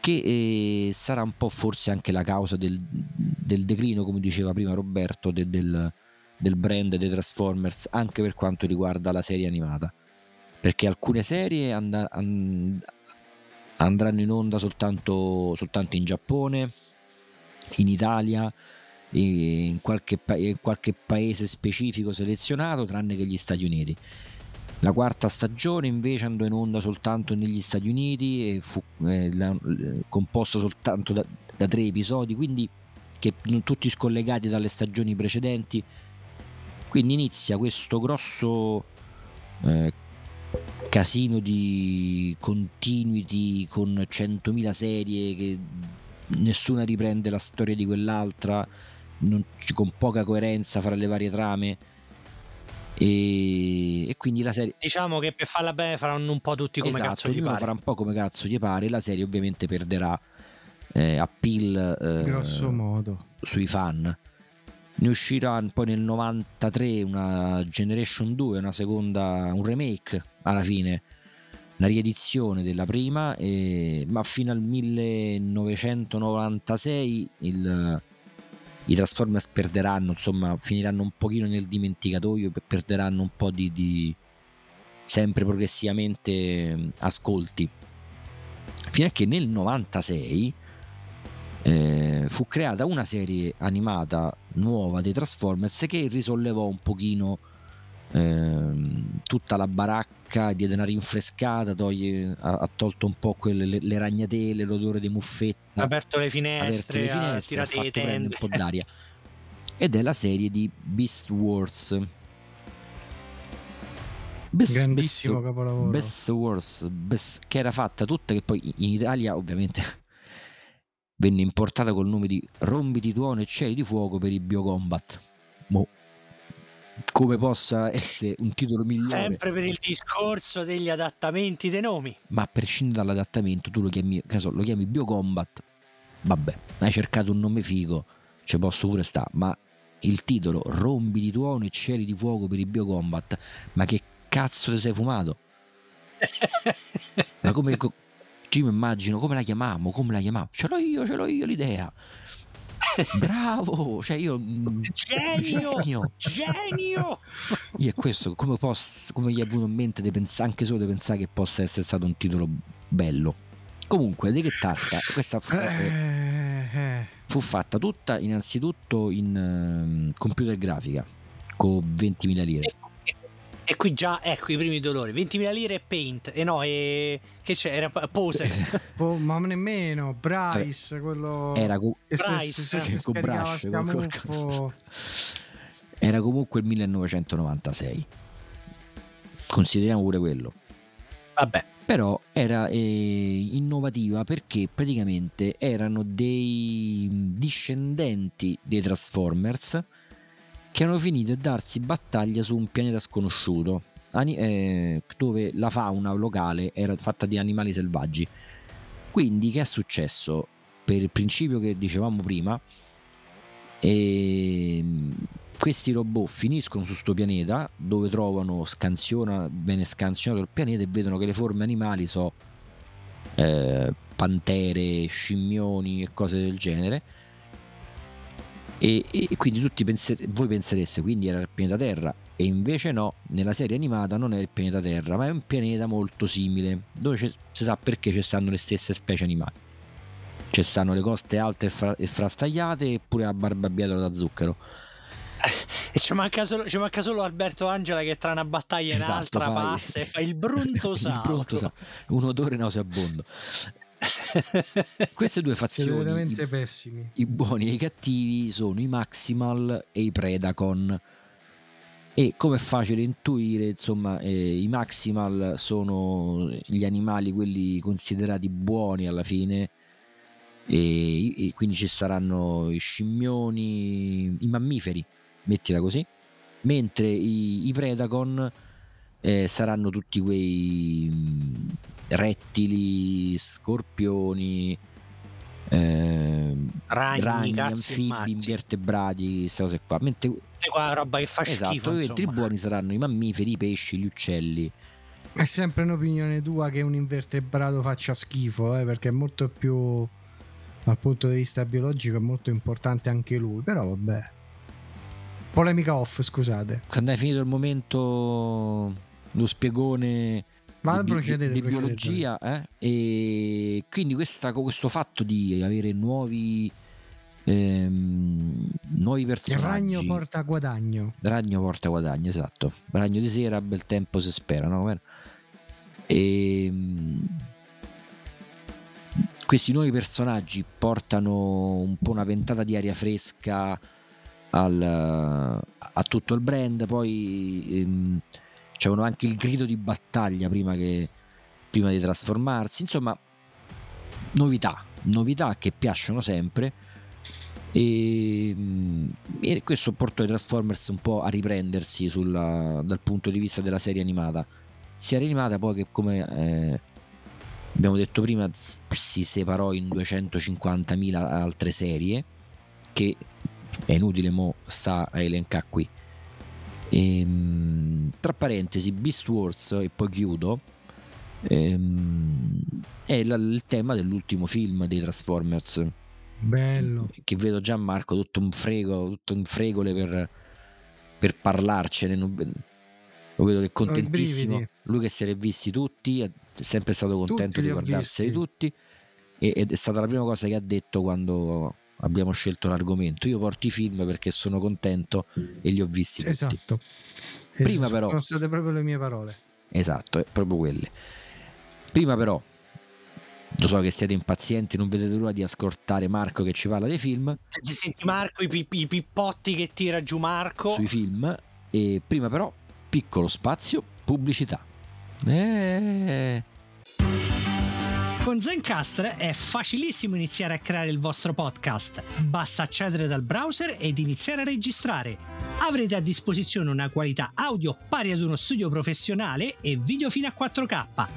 che eh, sarà un po' forse anche la causa del, del declino come diceva prima Roberto de, del, del brand dei Transformers anche per quanto riguarda la serie animata. Perché alcune serie and- and- andranno in onda soltanto, soltanto in Giappone in Italia in qualche, pa- in qualche paese specifico selezionato, tranne che gli Stati Uniti. La quarta stagione invece andò in onda soltanto negli Stati Uniti e fu eh, la, composta soltanto da, da, tre episodi, quindi che tutti scollegati dalle stagioni precedenti. Quindi inizia questo grosso eh, casino di continuity con 100.000 serie che nessuna riprende la storia di quell'altra non, con poca coerenza fra le varie trame. E, e, quindi la serie diciamo che per farla bene faranno un po' tutti come esatto, cazzo gli pare. farà un po' come cazzo gli pare la serie ovviamente perderà eh, appeal eh, grosso modo. sui fan. Ne uscirà poi nel 93 una Generation 2 una seconda un remake alla fine una riedizione della prima e, ma fino al 1996 il i Transformers perderanno, insomma, finiranno un pochino nel dimenticatoio, perderanno un po' di, di sempre progressivamente ascolti. Fino a che nel 96 eh, fu creata una serie animata nuova dei Transformers che risollevò un pochino eh, tutta la baracca, diede una rinfrescata, toglie, ha, ha, tolto un po' quelle, le, le ragnatele, l'odore di muffetta. Ha aperto le finestre, le finestre ha fatto prendere un po' d'aria. Ed è la serie di Beast Wars. Best, Grandissimo Best, capolavoro. Best Wars, Best, che era fatta tutta, che poi in Italia ovviamente venne importata col nome di Rombi di tuono e cieli di fuoco per i Biocombat. Mo come possa essere un titolo migliore. Sempre per il discorso degli adattamenti dei nomi. Ma a prescindere dall'adattamento, tu lo chiami, so, lo chiami Biocombat. Vabbè, hai cercato un nome figo, ci posso pure stare, ma il titolo Rombi di tuono e cieli di fuoco per i Biocombat, ma che cazzo ti sei fumato? ma come io mi immagino come la chiamavo, come la chiamavo? Ce l'ho io, ce l'ho io l'idea. Bravo, cioè io mm, genio, genio, genio. Io è questo, come, posso, come gli è venuto in mente pensare, anche solo di pensare che possa essere stato un titolo bello. Comunque, di che tratta? Questa fu, eh... eh. fu fatta tutta innanzitutto in uh, computer grafica con 20.000 lire. E qui già, ecco i primi dolori. 20.000 lire e paint. E no, e che c'è? Era Poser. oh, ma nemmeno. Bryce, quello... Era co- Bryce, se, se, se, Brush, scamuffo... Era comunque il 1996. Consideriamo pure quello. Vabbè. Però era eh, innovativa perché praticamente erano dei discendenti dei Transformers che hanno finito a darsi battaglia su un pianeta sconosciuto eh, dove la fauna locale era fatta di animali selvaggi. Quindi che è successo? Per il principio che dicevamo prima, eh, questi robot finiscono su questo pianeta dove trovano scansiona, viene scansionato il pianeta e vedono che le forme animali sono eh, pantere, scimmioni e cose del genere e, e quindi tutti pensate, voi pensereste quindi era il pianeta Terra? E invece no, nella serie animata non è il pianeta Terra ma è un pianeta molto simile dove si sa perché ci stanno le stesse specie animali. Ci stanno le coste alte e, fra, e frastagliate eppure la barbabietola da zucchero. E ci manca, solo, ci manca solo Alberto Angela che tra una battaglia e esatto, un'altra fai, passa e fa il brunto sauro un odore nauseabondo Queste due fazioni, veramente i, pessimi. i buoni e i cattivi, sono i Maximal e i Predacon. E come è facile intuire, insomma, eh, i Maximal sono gli animali, quelli considerati buoni alla fine. E, e quindi ci saranno i scimmioni, i mammiferi, mettila così. Mentre i, i Predacon eh, saranno tutti quei rettili, scorpioni, eh, ragni, ragni anfibi, invertebrati, queste cose qua. Mentre qua roba che fa esatto, schifo. Mentre i buoni saranno i mammiferi, i pesci, gli uccelli. È sempre un'opinione tua che un invertebrato faccia schifo, eh, perché è molto più dal punto di vista biologico è molto importante anche lui, però vabbè. Polemica off, scusate. Quando hai finito il momento lo spiegone ma di, procedete, di, di biologia eh? e quindi questa, questo fatto di avere nuovi ehm, nuovi personaggi il ragno porta guadagno ragno porta guadagno esatto ragno di sera bel tempo si spera no? e ehm, questi nuovi personaggi portano un po' una ventata di aria fresca al, a tutto il brand poi ehm, c'erano anche il grido di battaglia prima, che, prima di trasformarsi, insomma, novità, novità che piacciono sempre. E, mm, e, questo portò i Transformers un po' a riprendersi sulla, dal punto di vista della serie animata. Serie animata poi che come eh, abbiamo detto prima si separò in 250.000 altre serie che è inutile mo sta a elencare qui e, ehm, tra parentesi, Beast Wars, e poi chiudo, ehm, è il tema dell'ultimo film dei Transformers. Bello. Che vedo già Marco tutto un frego, tutto un fregole per, per parlarcene. Lo vedo che è contentissimo. Lui che si è visti tutti, è sempre stato contento tutti di guardarseli tutti. E, ed è stata la prima cosa che ha detto quando abbiamo scelto l'argomento. Io porto i film perché sono contento e li ho visti. Esatto. Prima esatto. però... Sono state proprio le mie parole. Esatto, è proprio quelle. Prima però, lo so che siete impazienti, non vedete l'ora di ascoltare Marco che ci parla dei film. Senti Marco, i, pi- i pippotti che tira giù Marco. Sui film. E prima però, piccolo spazio, pubblicità. Eh... Con Zencaster è facilissimo iniziare a creare il vostro podcast. Basta accedere dal browser ed iniziare a registrare. Avrete a disposizione una qualità audio pari ad uno studio professionale e video fino a 4K.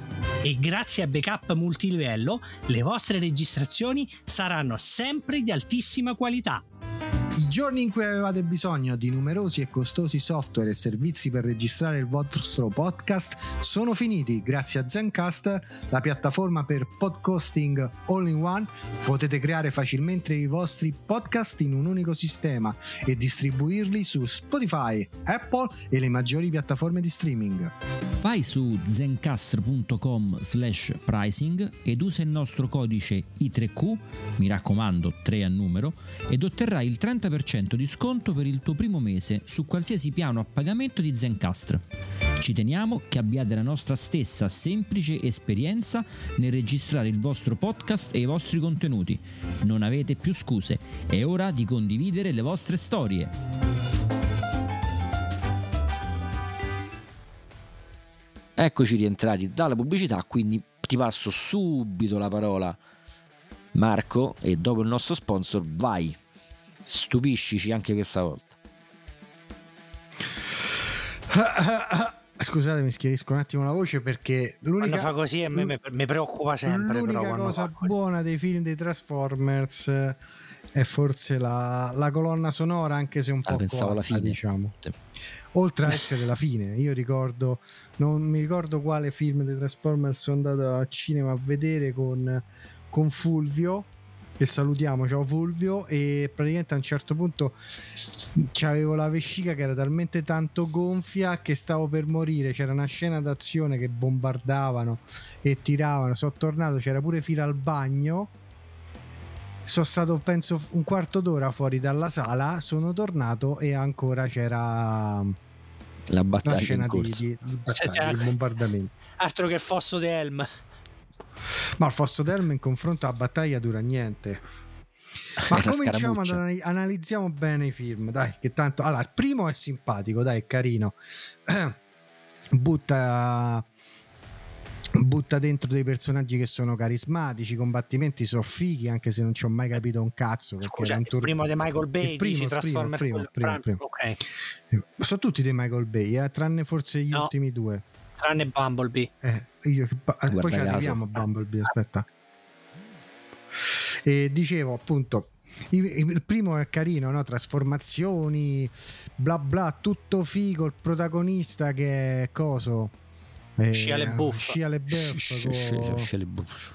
E grazie a backup multilivello, le vostre registrazioni saranno sempre di altissima qualità giorni in cui avevate bisogno di numerosi e costosi software e servizi per registrare il vostro podcast sono finiti. Grazie a Zencast, la piattaforma per podcasting all in one, potete creare facilmente i vostri podcast in un unico sistema e distribuirli su Spotify, Apple e le maggiori piattaforme di streaming. Vai su zencastr.com slash pricing ed usa il nostro codice I3Q, mi raccomando 3 a numero, ed otterrai il 30% di sconto per il tuo primo mese su qualsiasi piano a pagamento di Zencastr. Ci teniamo che abbiate la nostra stessa semplice esperienza nel registrare il vostro podcast e i vostri contenuti. Non avete più scuse, è ora di condividere le vostre storie. Eccoci rientrati dalla pubblicità, quindi ti passo subito la parola Marco e dopo il nostro sponsor vai, stupiscici anche questa volta. Scusate, mi schiarisco un attimo la voce perché l'unica quando fa così a me mi preoccupa sempre. L'unica però, cosa buona dei film dei Transformers è forse la, la colonna sonora, anche se un ah, po' pensavo alla fine, diciamo. Sì oltre a essere la fine. Io ricordo, non mi ricordo quale film dei Transformers sono andato al cinema a vedere con, con Fulvio. Che salutiamo, ciao Fulvio. E praticamente a un certo punto avevo la vescica che era talmente tanto gonfia che stavo per morire. C'era una scena d'azione che bombardavano e tiravano. Sono tornato, c'era pure fila al bagno sono stato penso un quarto d'ora fuori dalla sala sono tornato e ancora c'era la battaglia la scena di, di, di battaglia, cioè, il bombardamento altro che fosso di Helm ma il fosso Helm in confronto alla battaglia dura niente ma cominciamo ad analiz- analizziamo bene i film dai che tanto allora il primo è simpatico dai è carino butta butta dentro dei personaggi che sono carismatici, i combattimenti sono fighi, anche se non ci ho mai capito un cazzo. Scusa, il tur- primo di Michael Bay, il primo, primo, primo, primo, primo. Okay. Sono tutti dei Michael Bay, eh, tranne forse gli no, ultimi due. Tranne Bumblebee. Eh, io, poi ci arriviamo a Bumblebee, aspetta. E dicevo appunto il primo è carino, no? trasformazioni, bla bla, tutto figo. Il protagonista che è coso eh, Shia LeBeouf Shia LeBeouf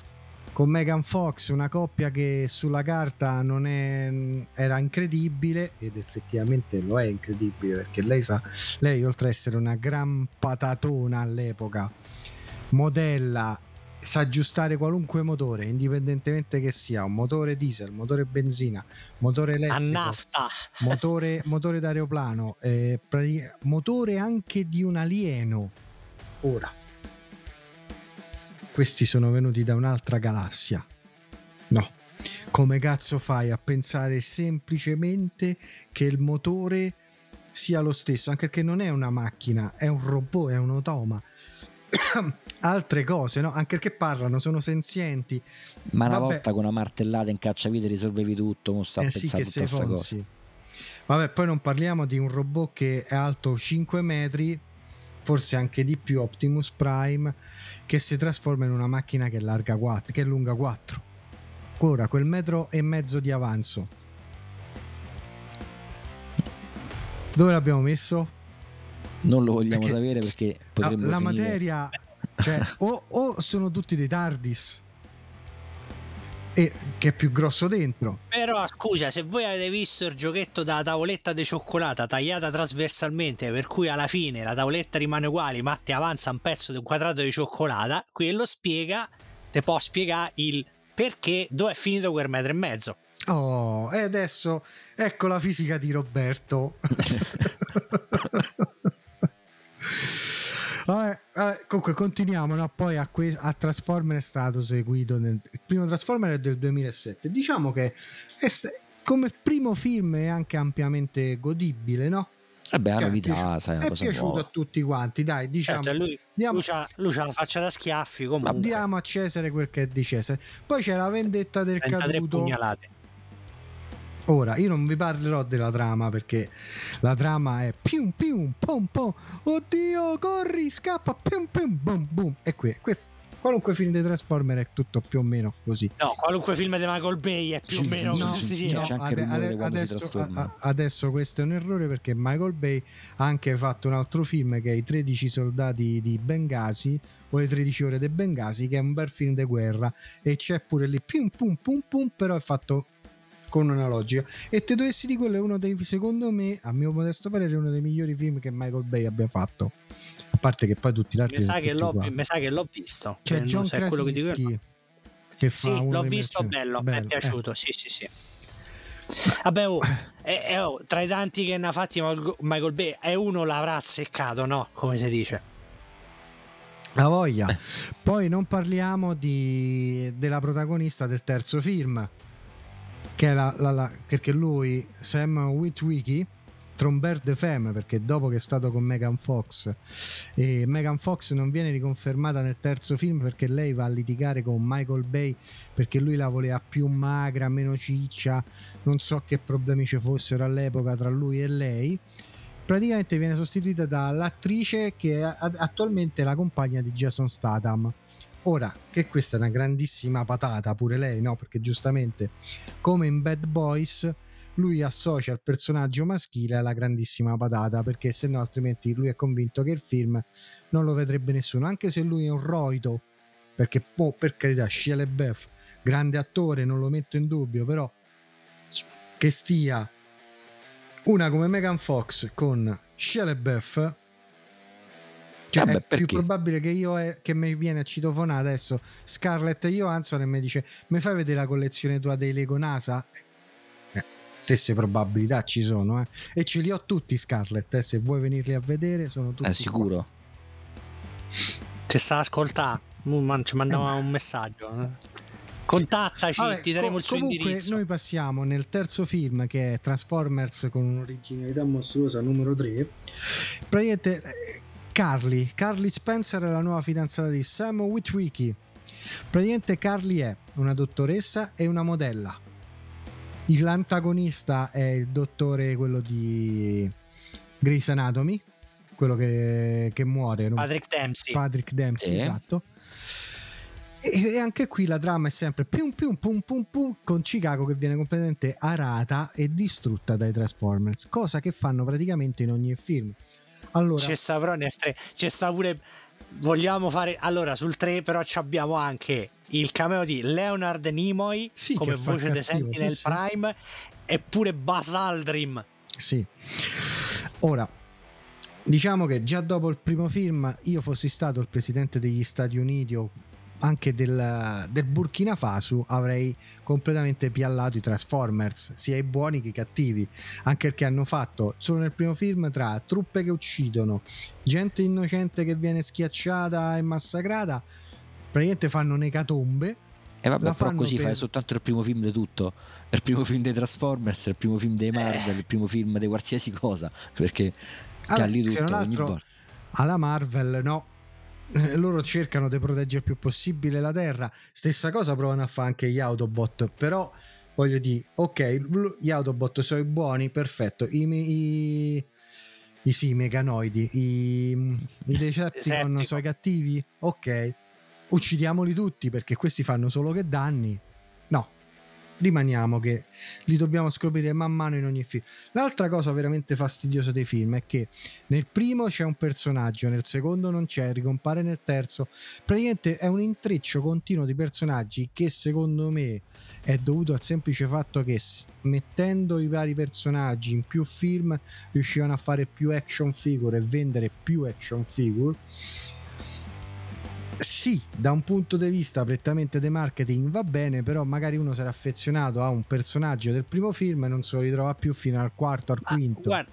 con, Megan Fox una coppia che sulla carta non è, era incredibile ed effettivamente lo è incredibile perché lei sa lei oltre ad essere una gran patatona all'epoca modella sa aggiustare qualunque motore, indipendentemente che sia un motore diesel, motore benzina, motore elettrico, a nafta, motore, motore d'aeroplano, eh, motore anche di un alieno ora. Questi sono venuti da un'altra galassia. No. Come cazzo fai a pensare semplicemente che il motore sia lo stesso? Anche perché non è una macchina, è un robot, è un automa. Altre cose, no? Anche perché parlano, sono senzienti. Ma una Vabbè. volta con una martellata in cacciavite risolvevi tutto, mo sta eh sì, che sei fonzi. Vabbè, poi non parliamo di un robot che è alto 5 metri forse anche di più Optimus Prime che si trasforma in una macchina che è larga 4 che è lunga 4 ora quel metro e mezzo di avanzo. Dove l'abbiamo messo? non lo vogliamo perché sapere perché la, la materia cioè, o, o sono tutti dei TARDIS e che è più grosso dentro. Però scusa, se voi avete visto il giochetto da tavoletta di cioccolata tagliata trasversalmente, per cui alla fine la tavoletta rimane uguale, ma ti avanza un pezzo di un quadrato di cioccolata, quello spiega, te può spiegare il perché dove è finito quel metro e mezzo. Oh, e adesso ecco la fisica di Roberto. Vabbè, vabbè, comunque continuiamo no? poi a, que- a Transformer è stato seguito nel... il primo Transformer del 2007 diciamo che st- come primo film è anche ampiamente godibile no? Eh beh, è novità, sai, è piaciuto nuova. a tutti quanti, dai, diciamo. Certo, lui, diamo, lui, c'ha, lui c'ha la faccia da schiaffi. Comunque. Diamo a Cesare quel che è di Cesare. Poi c'è la vendetta del caduto. Pugnalate. Ora, io non vi parlerò della trama perché la trama è pium pium pom pom, oddio, corri, scappa, pium pium bum bum. E qui, questo, qualunque film dei Transformer è tutto più o meno così. No, qualunque film di Michael Bay è più sì, o meno no, così. No, ade- ade- adesso, a- adesso, questo è un errore perché Michael Bay ha anche fatto un altro film che è I 13 soldati di Benghazi o Le 13 ore di Benghazi che è un bel film di guerra e c'è pure lì pum pum pum pum però è fatto con una logica. E te dovessi di quello è uno dei, secondo me, a mio modesto parere, uno dei migliori film che Michael Bay abbia fatto. A parte che poi tutti gli altri... Mi sa, che l'ho, mi sa che l'ho visto. C'è John Krasinski che, che fa... Sì, l'ho visto bello, bello, mi è piaciuto, eh. sì sì sì. Vabbè, oh, è, oh, tra i tanti che ne ha fatti Michael Bay, è uno l'avrà azzeccato, no? Come si dice. La voglia. Poi non parliamo di, della protagonista del terzo film, che è la, la, la, perché lui, Sam Witwicky, Trombert de Femme, perché dopo che è stato con Megan Fox, e Megan Fox non viene riconfermata nel terzo film perché lei va a litigare con Michael Bay perché lui la voleva più magra, meno ciccia, non so che problemi ci fossero all'epoca tra lui e lei. Praticamente viene sostituita dall'attrice che è attualmente la compagna di Jason Statham Ora, che questa è una grandissima patata, pure lei, no? Perché giustamente, come in Bad Boys, lui associa il personaggio maschile alla grandissima patata, perché se no altrimenti lui è convinto che il film non lo vedrebbe nessuno, anche se lui è un roito, perché oh, per carità, Shia LaBeouf, grande attore, non lo metto in dubbio, però che stia una come Megan Fox con Shia LaBeouf cioè, Vabbè, è più probabile che io è, che mi viene a citofonare adesso Scarlett Johansson e mi dice mi fai vedere la collezione tua dei Lego NASA? Eh, stesse probabilità ci sono eh. e ce li ho tutti Scarlett eh. se vuoi venirli a vedere sono tutti è sicuro ci sta ascoltando ci mandava eh, un messaggio eh. Contattaci, Vabbè, ti daremo co- il suo comunque indirizzo. Noi passiamo nel terzo film che è Transformers con un'originalità mostruosa numero 3. Praticamente Carly. Carly Spencer è la nuova fidanzata di Sam Witwicky. Praticamente Carly è una dottoressa e una modella. L'antagonista è il dottore, quello di Grey's Anatomy, quello che, che muore. Patrick Dempsey. Patrick Dempsey, sì. esatto. E, anche qui la trama è sempre pium pium pum pum pum con Chicago che viene completamente arata e distrutta dai Transformers, cosa che fanno praticamente in ogni film. Allora. C'è sta però nel 3, c'è sta pure vogliamo fare allora sul 3 però abbiamo anche il cameo di Leonard Nimoy sì, come voce di Sentinel sì, Prime sì. e pure Buzz Aldrin sì ora diciamo che già dopo il primo film io fossi stato il presidente degli Stati Uniti o anche del, del, Burkina Faso avrei completamente piallato i Transformers, sia i buoni che i cattivi, anche perché hanno fatto solo nel primo film tra truppe che uccidono, gente innocente che viene schiacciata e massacrata, praticamente fanno necatombe. E eh vabbè, però così per... fai soltanto il primo film di tutto. Il primo film dei Transformers, il primo film dei Marvel, eh. il primo film di qualsiasi cosa. Perché allora, calli tutto ogni volta. Alla Marvel, no, loro cercano di proteggere il più possibile la Terra. Stessa cosa provano a fare anche gli Autobot, però voglio dire, ok, gli Autobot sono i buoni, perfetto. I, i, i sì, meganoidi, i, i Decepticon sono i cattivi, ok. Uccidiamoli tutti perché questi fanno solo che danni. Rimaniamo che li dobbiamo scoprire man mano in ogni film. L'altra cosa veramente fastidiosa dei film è che nel primo c'è un personaggio, nel secondo non c'è, ricompare nel terzo. Praticamente è un intreccio continuo di personaggi che secondo me è dovuto al semplice fatto che mettendo i vari personaggi in più film riuscivano a fare più action figure e vendere più action figure sì, da un punto di vista prettamente di marketing va bene, però magari uno era affezionato a un personaggio del primo film e non se lo ritrova più fino al quarto, al quinto. Ah, guarda,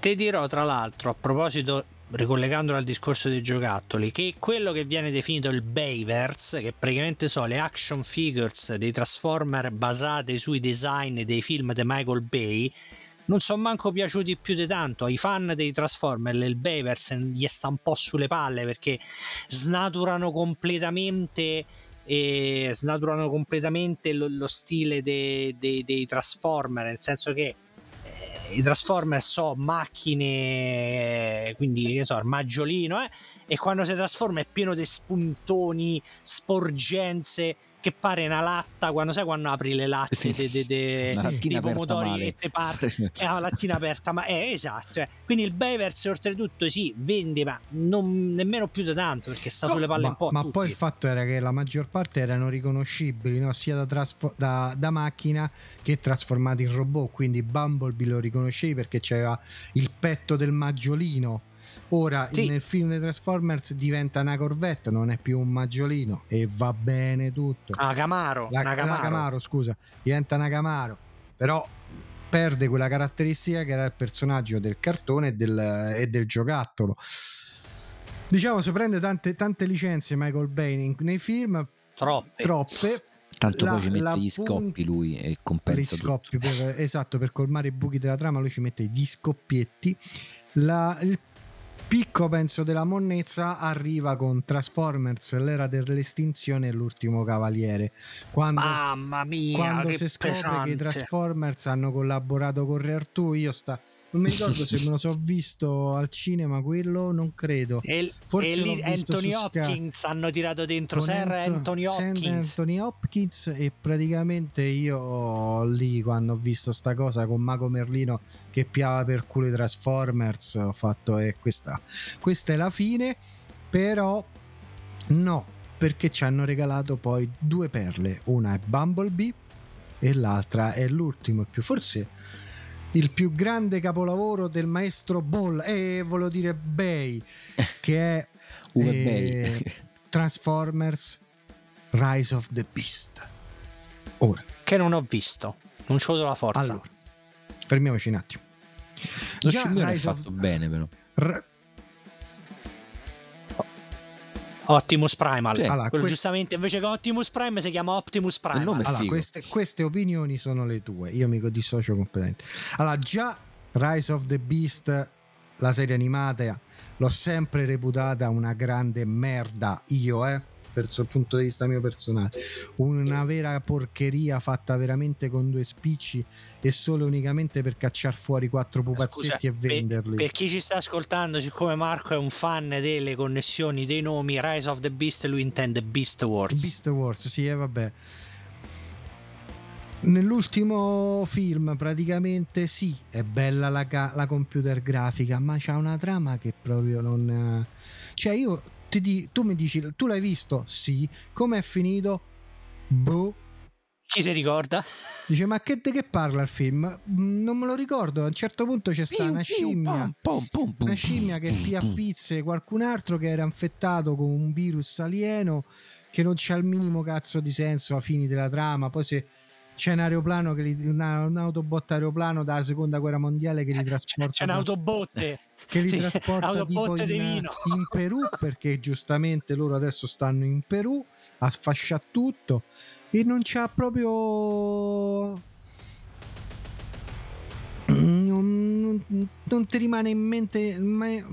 ti dirò tra l'altro, a proposito, ricollegandolo al discorso dei giocattoli, che quello che viene definito il Bayverse, che praticamente sono le action figures dei Transformer basate sui design dei film di Michael Bay, non sono manco piaciuti più di tanto. Ai fan dei Transformer il Bavers gli sta un po' sulle palle perché snaturano completamente e snaturano completamente lo, lo stile dei, dei, dei, Transformer nel senso che eh, i Transformers so macchine, quindi che so, armaggiolino, eh, e quando si trasforma è pieno di spuntoni, sporgenze che pare una latta quando sai quando apri le latte sì. de, de, de, sì. dei pomodori e te parte è una lattina aperta ma è esatto eh. quindi il Bevers oltretutto sì vende ma non nemmeno più di tanto perché sta no, sulle palle ma, un po' ma tutti. poi il fatto era che la maggior parte erano riconoscibili no? sia da, trasfo- da, da, macchina che trasformati in robot quindi Bumblebee lo riconoscevi perché c'era il petto del maggiolino Ora sì. nel film dei Transformers diventa una Corvette, non è più un maggiolino e va bene tutto. Ah, Camaro, la, una Camaro. Camaro, scusa, diventa una Camaro. Però perde quella caratteristica che era il personaggio del cartone e del, e del giocattolo. Diciamo, se prende tante, tante licenze Michael Bay nei film, troppe. troppe Tanto la, poi ci mette gli scoppi lui e compensa gli scoppi per, esatto, per colmare i buchi della trama lui ci mette gli scoppietti. La, il picco penso della monnezza arriva con Transformers l'era dell'estinzione e l'ultimo cavaliere quando, mamma mia quando si scopre pesante. che i Transformers hanno collaborato con Re Artù io sta non mi ricordo se me lo so visto al cinema quello non credo. E, forse e lì Anthony Hopkins Sky. hanno tirato dentro Sir Anthony Hopkins. Anthony Hopkins e praticamente io lì quando ho visto sta cosa con Mago Merlino che piava per culo i Transformers ho fatto e eh, questa, questa è la fine però no perché ci hanno regalato poi due perle. Una è Bumblebee e l'altra è l'ultimo più forse il più grande capolavoro del maestro Ball e eh, volevo dire Bay che è eh, Transformers Rise of the Beast. Ora. Che non ho visto non c'ho la forza. Allora fermiamoci un attimo. Lo Già è fatto of... bene però. R- Optimus Primal. Sì. Allora, quest... Giustamente invece che Optimus Prime si chiama Optimus Prime. Allora, queste, queste, opinioni sono le tue. Io mi dissocio completamente. Allora, già Rise of the Beast, la serie animata, l'ho sempre reputata una grande merda. Io, eh il punto di vista mio personale. Una vera porcheria fatta veramente con due spicci e solo unicamente per cacciare fuori quattro pupazzetti Scusa, e venderli. Per, per, chi ci sta ascoltando, siccome Marco è un fan delle connessioni dei nomi, Rise of the Beast lui intende Beast Wars. Beast Wars, sì, e vabbè. Nell'ultimo film praticamente sì, è bella la, la computer grafica, ma c'ha una trama che proprio non... Cioè io di, tu mi dici, tu l'hai visto? Sì. Com'è finito? Boh. Chi si ricorda? Dice, ma che, che parla il film? Mm, non me lo ricordo. A un certo punto c'è stata una scimmia. Una scimmia che pia pizze qualcun altro che era infettato con un virus alieno che non c'ha il minimo cazzo di senso a fini della trama. Poi se c'è un aeroplano che li, una, un autobot aeroplano dalla seconda guerra mondiale che li trasporta. C'è un'autobotte che li sì, trasporta in, in, Perù perché giustamente loro adesso stanno in Perù a sfasciare tutto e non c'ha proprio non, non, ti rimane in mente, in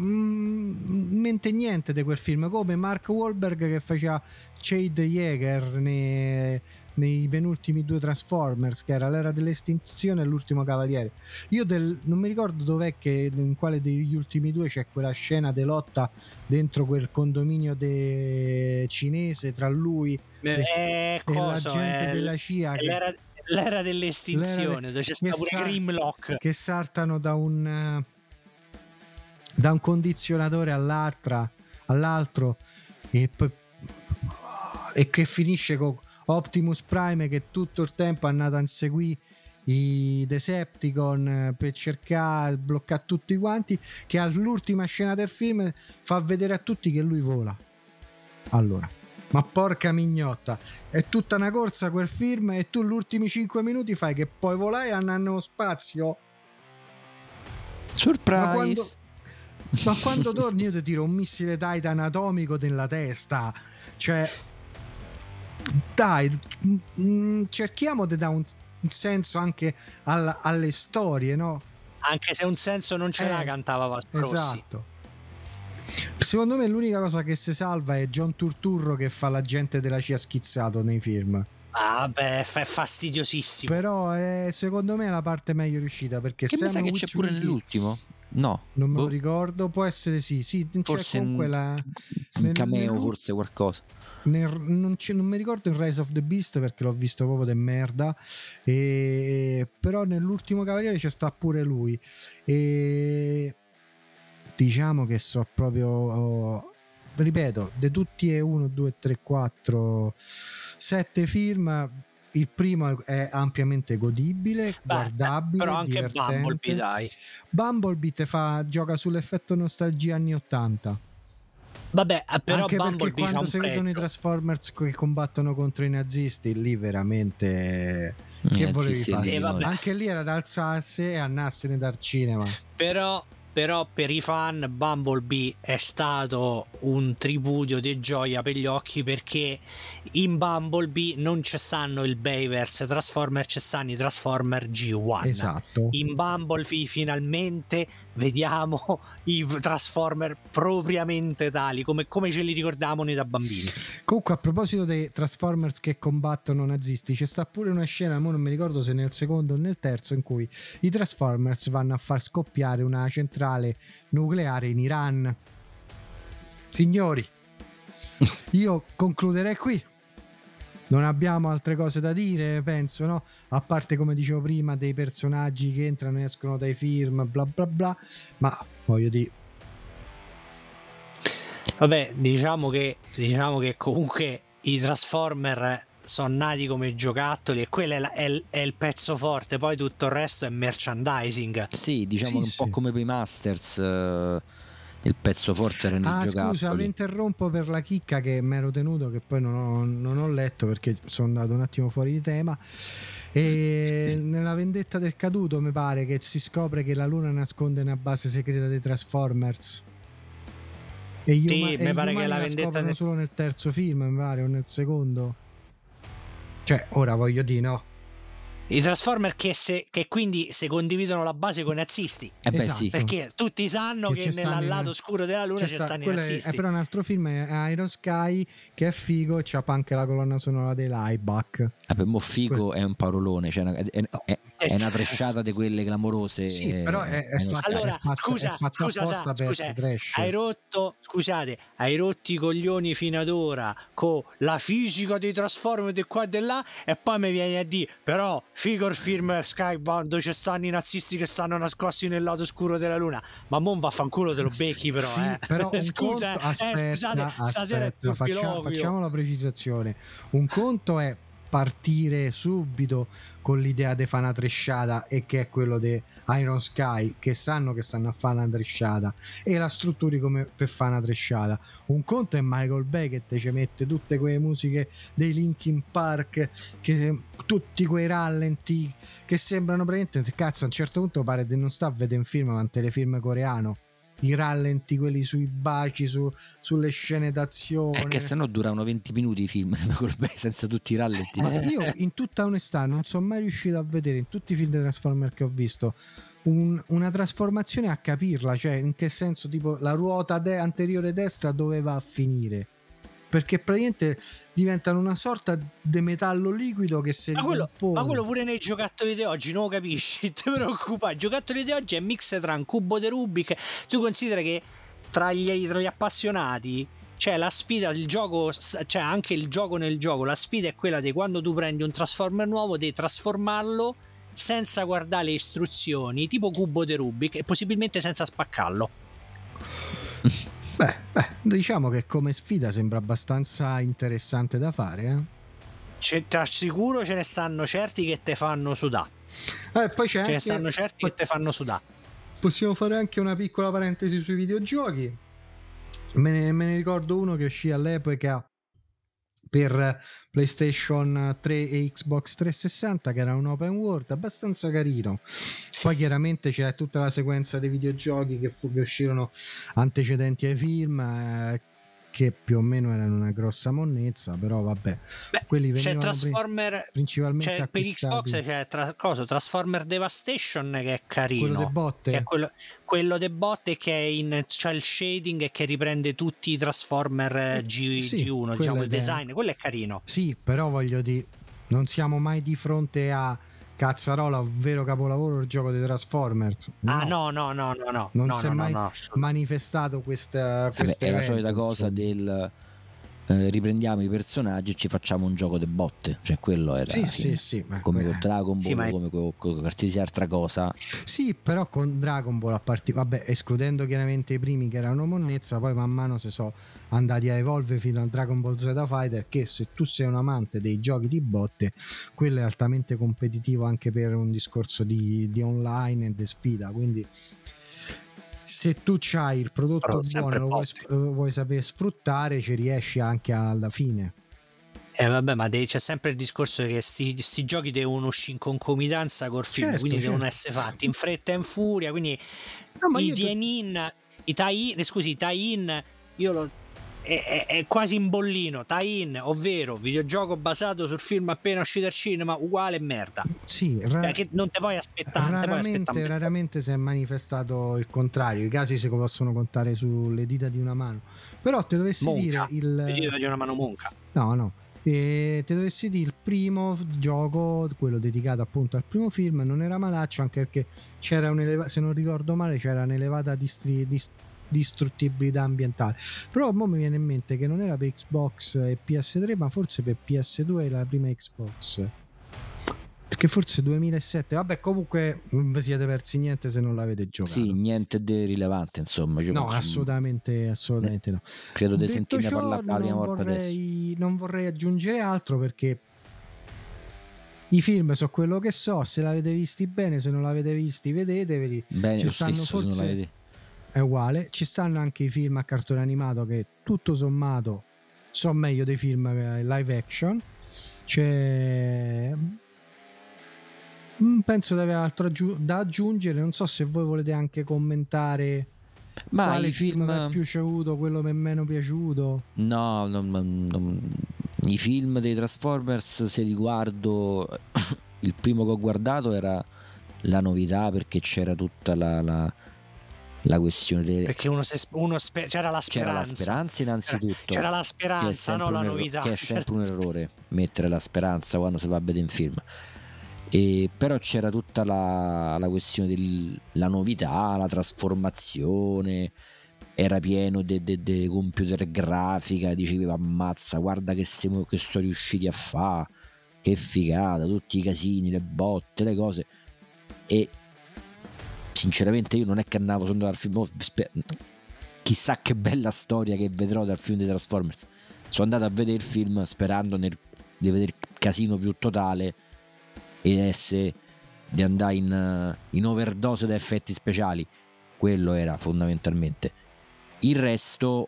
mente, niente di quel film come Mark Wahlberg che faceva Chade Jäger nei nei penultimi due Transformers, che era l'era dell'estinzione e l'ultimo cavaliere. Io del, non mi ricordo dov'è che in quale degli ultimi due c'è quella scena di lotta dentro quel condominio de... cinese tra lui e, e la gente della CIA. Che, l'era, l'era dell'estinzione, l'era dove c'è stato pure Grimlock. Che saltano da un da un condizionatore all'altra, all'altro e poi e che finisce con Optimus Prime che tutto il tempo è andato a inseguire i Decepticon eh, per cercare di bloccare tutti quanti che all'ultima scena del film fa vedere a tutti che lui vola. Allora ma porca mignotta è tutta una corsa quel film e tu gli ultimi 5 minuti fai che poi volare e andare nello spazio? Surprise. Ma quando, ma quando torni io ti tiro un missile Titan atomico nella testa. Cioè dai, mh, mm, cerchiamo di dare un, un senso anche alla, alle storie, no? Anche se un senso non ce eh, l'ha, cantava Vasprossi. Esatto. Secondo me l'unica cosa che si salva è John Turturro che fa l'agente della CIA schizzato nei film. Ah, beh, è fastidiosissimo. Però è, secondo me è la parte meglio riuscita perché che Sam mi sa che c'è pure nell'ultimo. No, non me boh. lo ricordo. Può essere sì, sì. Forse c'è comunque un, la, un nel- cameo, nel- forse qualcosa. nel- non, c'è- non mi ricordo il Rise of the Beast perché l'ho visto proprio de merda. E, però nell'ultimo Cavaliere c'è sta pure lui. E diciamo che so proprio. oh, ripeto, di tutti e 1, 2, 3, 4, 7 film. Il primo è ampiamente godibile, guardabile, Però anche divertente. Bumblebee, dai. Bumblebee te fa, gioca sull'effetto nostalgia anni 80. Vabbè, eh, però Anche perché Bumblebee c'ha quando si vedono i. Transformers che combattono contro i nazisti, lì veramente. Che Eh, volevi sì, sì, fare? Eh. Anche lì era da alzarsi e andarsene dal cinema. Però, però per i fan Bumblebee è stato un tripudio di gioia per gli occhi perché in Bumblebee non ci stanno il Bayverse Transformer, ci stanno i Transformer G1. Esatto. In Bumblebee finalmente vediamo i Transformer propriamente tali, come, come ce li ricordavamo noi da bambini. Comunque, a proposito dei Transformers che combattono nazisti, c'è sta pure una scena, non mi ricordo se nel secondo o nel terzo, in cui i Transformers vanno a far scoppiare una centrale nucleare in Iran. Signori, io concluderei qui. Non abbiamo altre cose da dire, penso, no? A parte, come dicevo prima, dei personaggi che entrano e escono dai film, bla bla bla. Ma voglio dire, Vabbè, diciamo che, diciamo che comunque i Transformer sono nati come giocattoli e quello è, la- è il- è il pezzo forte, poi tutto il resto è merchandising. Sì, diciamo Sì, un po' sì. come per i Masters. eh, il pezzo forte erano i Ah, giocattoli. scusa, vi interrompo per la chicca che mi ero tenuto, che poi non ho, non ho letto perché sono andato un attimo fuori di tema. E nella vendetta del caduto mi pare che si scopre che la luna nasconde una base segreta dei Transformers. E gli, Sì, uma- mi pare che la vendetta solo nel terzo film, mi pare, o nel secondo. Cioè, ora voglio dire, no. I Transformer che, se- che quindi si condividono la base con i nazisti. Eh beh, Esatto. sì. Perché tutti sanno Che che, nel lato scuro della luna C'è ci sta- stanno i quello è- nazisti. è però un altro film è Iron Sky che è figo e c'ha anche la colonna sonora dei Lieback. Eh, per mo figo è un parolone, cioè una- è, è- è- è una tresciata di quelle clamorose. Sì, eh, però è, è eh, fatta. Allora, è fatta, scusa, è fatta scusa, apposta per scusa, trash. Hai rotto, scusate, hai rotto i coglioni fino ad ora con la fisica dei Transformer di qua e di là e poi mi vieni a dire però figo il film Skybound ci stanno i nazisti che stanno nascosti nel lato scuro della luna ma mon vaffanculo te lo becchi però Sì, eh. però Scusa, conto, eh, aspetta, scusate, stasera è aspetta, facciamo, facciamo la precisazione. Un conto è partire subito con l'idea di fare una tresciata e che è quello di Iron Sky che sanno che stanno a fare una tresciata e la strutturi come per fare una tresciata. Un conto è Michael Bay che te ci mette tutte quelle musiche dei Linkin Park che tutti quei rallenti che sembrano praticamente cazzo a un certo punto pare di non sta a vedere un film ma un telefilm coreano i rallenti quelli sui baci su- sulle scene d'azione È che se no duravano 20 minuti i film senza tutti i rallenti. ma io in tutta onestà non sono mai riuscito a vedere in tutti i film dei Transformer che ho visto un- una trasformazione a capirla, cioè in che senso tipo la ruota de- anteriore destra dove va a finire. Perché praticamente diventano una sorta di metallo liquido che se ma quello, ma quello pure nei giocattoli di oggi non lo capisci? Ti preoccupare. I giocattoli di oggi è mix tra un cubo di Rubik. Tu considera che tra gli, tra gli appassionati c'è la sfida il gioco c'è anche il gioco nel gioco la sfida è quella di quando tu prendi un transformer nuovo di trasformarlo senza guardare le istruzioni tipo cubo di Rubik e possibilmente senza spaccarlo Beh, beh, diciamo che come sfida sembra abbastanza interessante da fare. Eh? Ti assicuro ce ne stanno certi che te fanno sudà Eh, poi c'è ce ne anche, stanno certi che te fanno sudà Possiamo fare anche una piccola parentesi sui videogiochi. Me ne, me ne ricordo uno che uscì all'epoca per PlayStation 3 e Xbox 360 che era un open world abbastanza carino. Poi chiaramente c'è tutta la sequenza dei videogiochi che, fu- che uscirono antecedenti ai film eh, che più o meno erano una grossa monnezza, però vabbè, Beh, quelli c'è venivano pri- Transformer principalmente C'è, per. Xbox c'è tra, coso, Transformer Devastation che è carino. quello delle botte. quello, quello de botte che è in il shading e che riprende tutti i Transformer eh, G, sì, G1, quello diciamo il design, quello è carino. Sì, però voglio dire, Non siamo mai di fronte a Cazzarola, vero capolavoro il gioco dei Transformers. No. Ah, no, no, no, no, no. Non no, si è no, mai no, manifestato questa. Vabbè, è la solita cosa del eh, riprendiamo i personaggi e ci facciamo un gioco di botte. Cioè, quello era sì, sì, sì, come con Dragon Ball, sì, come con, con qualsiasi altra cosa. Sì, però con Dragon Ball, a part- vabbè, escludendo chiaramente i primi che erano monnezza, poi man mano si sono andati a evolvere fino a Dragon Ball Z Fighter. Che se tu sei un amante dei giochi di botte, quello è altamente competitivo anche per un discorso di, di online e di sfida. Quindi se tu hai il prodotto buono lo vuoi, lo vuoi sapere sfruttare ci riesci anche alla fine eh vabbè, ma c'è sempre il discorso che questi giochi devono uscire in concomitanza col film, certo, quindi certo. devono essere fatti in fretta e in furia. Quindi no, i tie-in, i tie-in, scusi, i tie-in, io lo, è, è, quasi in bollino, tie-in, ovvero videogioco basato sul film appena uscito al cinema, uguale merda. Sì, ra- cioè, che non te puoi aspettare. Raramente, puoi raramente si è manifestato il contrario, i casi si possono contare sulle dita di una mano. Però te dovessi monca, dire il... Le dita di una mano monca. No, no. E te dovessi dire il primo gioco, quello dedicato appunto al primo film, non era malaccio anche perché c'era un'elevata, se non ricordo male, c'era un'elevata distri- dist- distruttibilità ambientale. Però ora mi viene in mente che non era per Xbox e PS3, ma forse per PS2 e la prima Xbox. Perché forse 2007, vabbè, comunque non vi siete persi niente se non l'avete giocato. Sì, niente di rilevante, insomma. No, assolutamente, assolutamente no. Credo di sentirne parlare la prima volta vorrei, non vorrei aggiungere altro perché i film so quello che so, se l'avete visti bene, se non l'avete visti, vedeteveli. Bene, Ci stanno stesso, forse è uguale. Ci stanno anche i film a cartone animato che tutto sommato sono meglio dei film live action. C'è mm, penso di avere altro da aggiungere. Non so se voi volete anche commentare. Ma quale i film, mi è piaciuto, quello mi è meno piaciuto. No, non, non, i film dei Transformers, se li guardo, il primo che ho guardato era la novità perché c'era tutta la, la la questione del... perché uno, se, uno spe- c'era la speranza c'era la speranza. innanzitutto. C'era la speranza non la novità. che è sempre un errore mettere la speranza quando si va a vedere in film. E, però c'era tutta la, la questione della novità la trasformazione. Era pieno di de, de, de computer grafica dicevi ammazza guarda che, siamo, che sono riusciti a fare. Che figata tutti i casini le botte le cose. E sinceramente io non è che andavo sono andato al film oh, chissà che bella storia che vedrò dal film di Transformers. Sono andato a vedere il film sperando nel, di vedere il casino più totale e essere di andare in, in overdose da effetti speciali. Quello era fondamentalmente. Il resto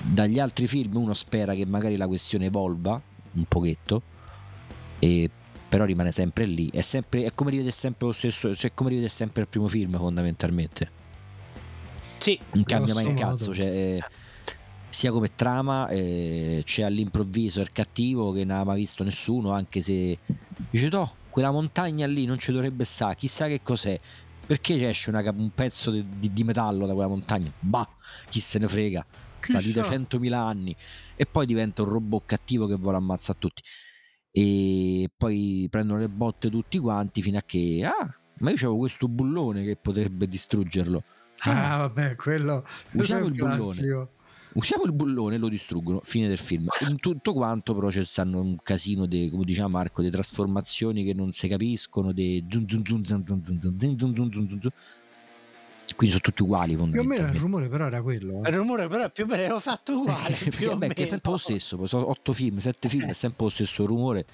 dagli altri film uno spera che magari la questione evolva un pochetto e però rimane sempre lì. È, sempre, è come rivedere sempre lo stesso, cioè come rivedere sempre il primo film, fondamentalmente. Sì, non cambia mai il cazzo. Cioè, sia come trama, eh, c'è all'improvviso il cattivo che non ha mai visto nessuno, anche se dice: No, quella montagna lì non ci dovrebbe stare, chissà che cos'è. Perché esce una, un pezzo di, di, di, metallo da quella montagna? Bah, chi se ne frega. Sta lì da 100.000 anni e poi diventa un robot cattivo che vuole ammazzare tutti e poi prendono le botte tutti quanti fino a che ah ma io avevo questo bullone che potrebbe distruggerlo ah, ah vabbè quello usiamo il bullone usiamo il bullone e lo distruggono fine del film in tutto quanto però c'è stanno un casino di come diciamo Marco di trasformazioni che non si capiscono di quindi sono tutti uguali più o meno il rumore però era quello? Eh. il rumore però più o meno era fatto uguale più vabbè, che è sempre lo stesso sono otto film sette film è sempre lo stesso rumore.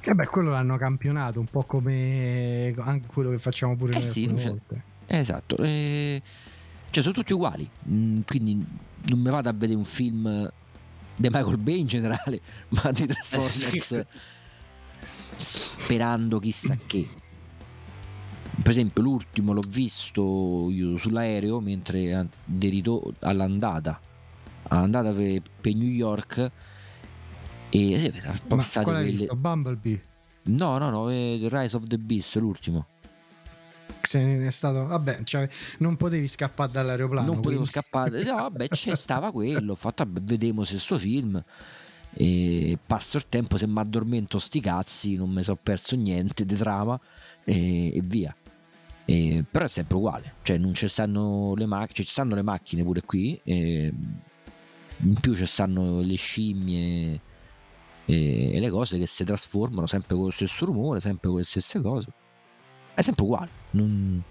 Che beh quello l'hanno campionato un po' come anche quello che facciamo pure eh noi sì, volte. Esatto eh, cioè sono tutti uguali mm, quindi non mi vado a vedere un film di Michael Bay in generale ma di Transformers sperando chissà che per esempio l'ultimo l'ho visto io sull'aereo mentre derito all'andata. All'andata per, per New York e sì, ma qual hai quelle... visto? Bumblebee? no no no Rise of the Beast l'ultimo. Se ne è stato vabbè cioè, non potevi scappare dall'aeroplano non potevo quindi... scappare. No vabbè c'è stava quello ho fatto vedemo se sto film. E passo il tempo se mi addormento sti cazzi non mi sono perso niente di trama e, e via e, però è sempre uguale cioè non ci stanno le macchine ci stanno le macchine pure qui e, in più ci stanno le scimmie e, e, le cose che si trasformano sempre con lo stesso rumore sempre con le stesse cose è sempre uguale non...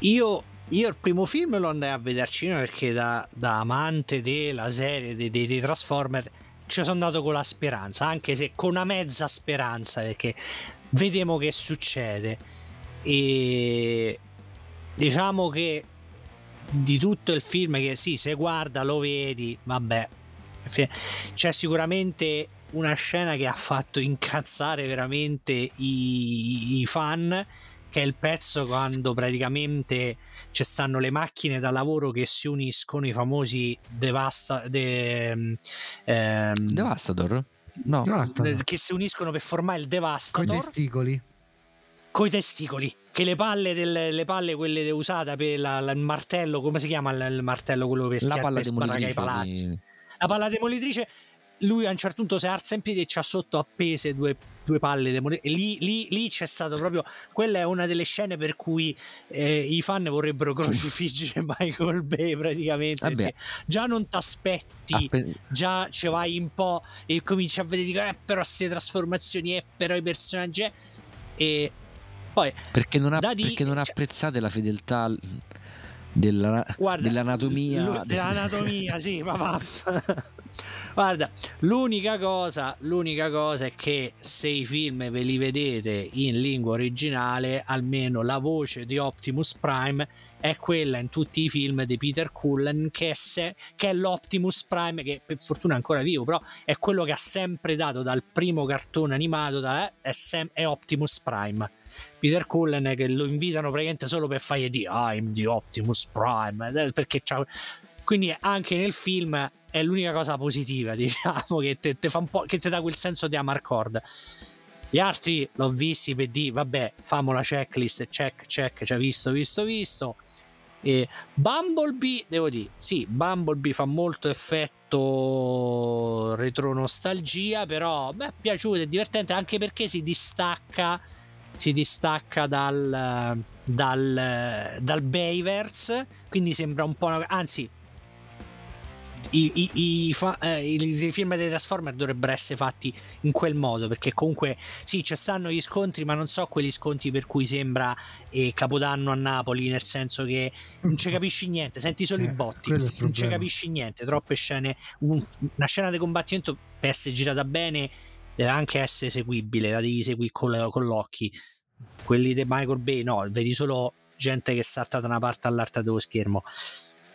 io io il primo film lo andai a cinema perché da, da amante della serie dei, dei, dei Transformer ci sono andato con la speranza, anche se con una mezza speranza, perché vediamo che succede. E diciamo che di tutto il film, che sì, se guarda lo vedi, vabbè, c'è sicuramente una scena che ha fatto incazzare veramente i, i fan che è il pezzo quando praticamente ci stanno le macchine da lavoro che si uniscono, i famosi Devasta, de, ehm, Devastator? No, Devastator. che si uniscono per formare il Devastator. Con i testicoli. Con i testicoli, che le palle, del, le palle quelle usate per la, la, il martello, come si chiama il, il martello, quello per, demolitrice, i palazzi. Di... La palla demolitrice lui a un certo punto si alza in piedi e c'ha sotto appese due, due palle demoniche. Lì, lì, lì, c'è stato proprio. Quella è una delle scene per cui eh, i fan vorrebbero crocifiggere Michael Bay praticamente. Perché già non ti aspetti, Appe... già ci vai un po' e cominci a vedere, dico, eh, però queste trasformazioni, eh, però i personaggi. Eh. E poi perché non, ha, perché non cioè, apprezzate la fedeltà della, Guarda, dell'anatomia. Dell'anatomia, sì, ma va. Guarda, l'unica cosa, l'unica cosa è che se i film ve li vedete in lingua originale, almeno la voce di Optimus Prime è quella in tutti i film di Peter Cullen che è, se, che è l'Optimus Prime che per fortuna è ancora vivo però è quello che ha sempre dato dal primo cartone animato da, è, sem, è, Optimus Prime Peter Cullen che lo invitano praticamente solo per fargli dire I'm the Optimus Prime perché c'ha quindi anche nel film è l'unica cosa positiva, diciamo, che ti dà quel senso di Amarcord. Gli altri l'ho visti per dire, vabbè, famo la checklist, check, check, cioè visto, visto, visto. E Bumblebee, devo dire, sì, Bumblebee fa molto effetto retro nostalgia, però mi è piaciuto, è divertente anche perché si distacca, si distacca dal, dal, dal Bayverse, quindi sembra un po', anzi i, i, i, fa, eh, i, film dei Transformer dovrebbero essere fatti in quel modo perché comunque sì ci stanno gli scontri ma non so quegli scontri per cui sembra eh, Capodanno a Napoli nel senso che non ci capisci niente senti solo eh, i botti non ci capisci niente troppe scene un, una scena di combattimento per essere girata bene deve anche essere seguibile la devi seguire con, con l'occhio quelli di Michael Bay no vedi solo gente che salta da una parte all'altra dello schermo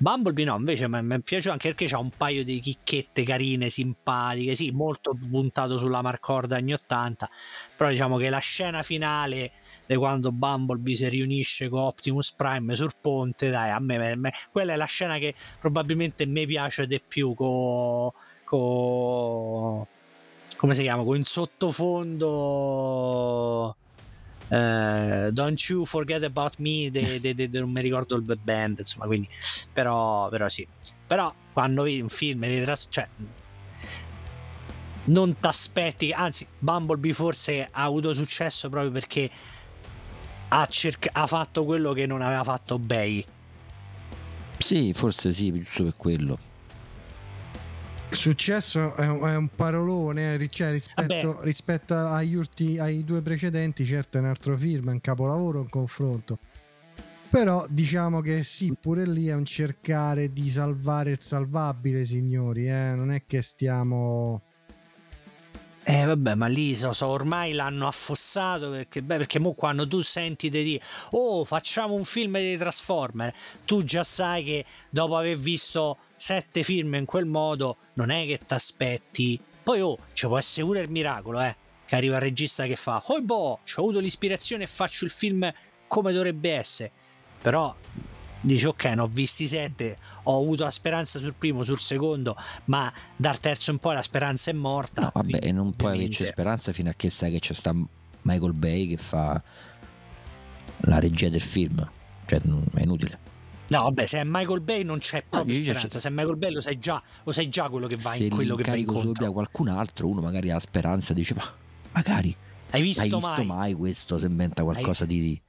Bumblebee no, invece mi è piaciuto anche perché c'ha un paio di chicchette carine, simpatiche, sì, molto puntato sulla marcorda anni 80, però diciamo che la scena finale di quando Bumblebee si riunisce con Optimus Prime sul ponte, dai, a me, a me quella è la scena che probabilmente mi piace di più con... Co, come si chiama? Con in sottofondo Uh, Don't You Forget About Me de, de, de, non mi ricordo il band insomma quindi però, però sì. Però quando vedi un film cioè non ti aspetti anzi Bumblebee forse ha avuto successo proprio perché ha, cerca- ha fatto quello che non aveva fatto Bay. Sì forse sì giusto per quello Successo è un, è un parolone eh, cioè, rispetto, rispetto agli ultimi, ai due precedenti, certo è un altro film, è un capolavoro, un confronto. Però diciamo che sì, pure lì è un cercare di salvare il salvabile, signori. Eh? Non è che stiamo. Eh vabbè, ma lì so, so, ormai l'hanno affossato perché, beh, perché mo quando tu senti di dire oh facciamo un film dei Transformer, tu già sai che dopo aver visto sette film in quel modo, non è che ti aspetti. Poi oh, ci può essere pure il miracolo, eh. Che arriva il regista che fa, oh boh, ho avuto l'ispirazione e faccio il film come dovrebbe essere. Però dici ok, ne ho visti sette, ho avuto la speranza sul primo, sul secondo, ma dal terzo in poi la speranza è morta. No, vabbè, e non puoi averci speranza fino a che sai che c'è sta Michael Bay che fa la regia del film. Cioè, è inutile. No, vabbè, se è Michael Bay non c'è proprio no, speranza. Se è Michael Bay lo sai già, lo sai già quello che va se in quello che va in conto. Se qualcun altro, uno magari ha speranza, dice ma magari hai visto, hai visto mai? mai? questo se inventa qualcosa hai... di,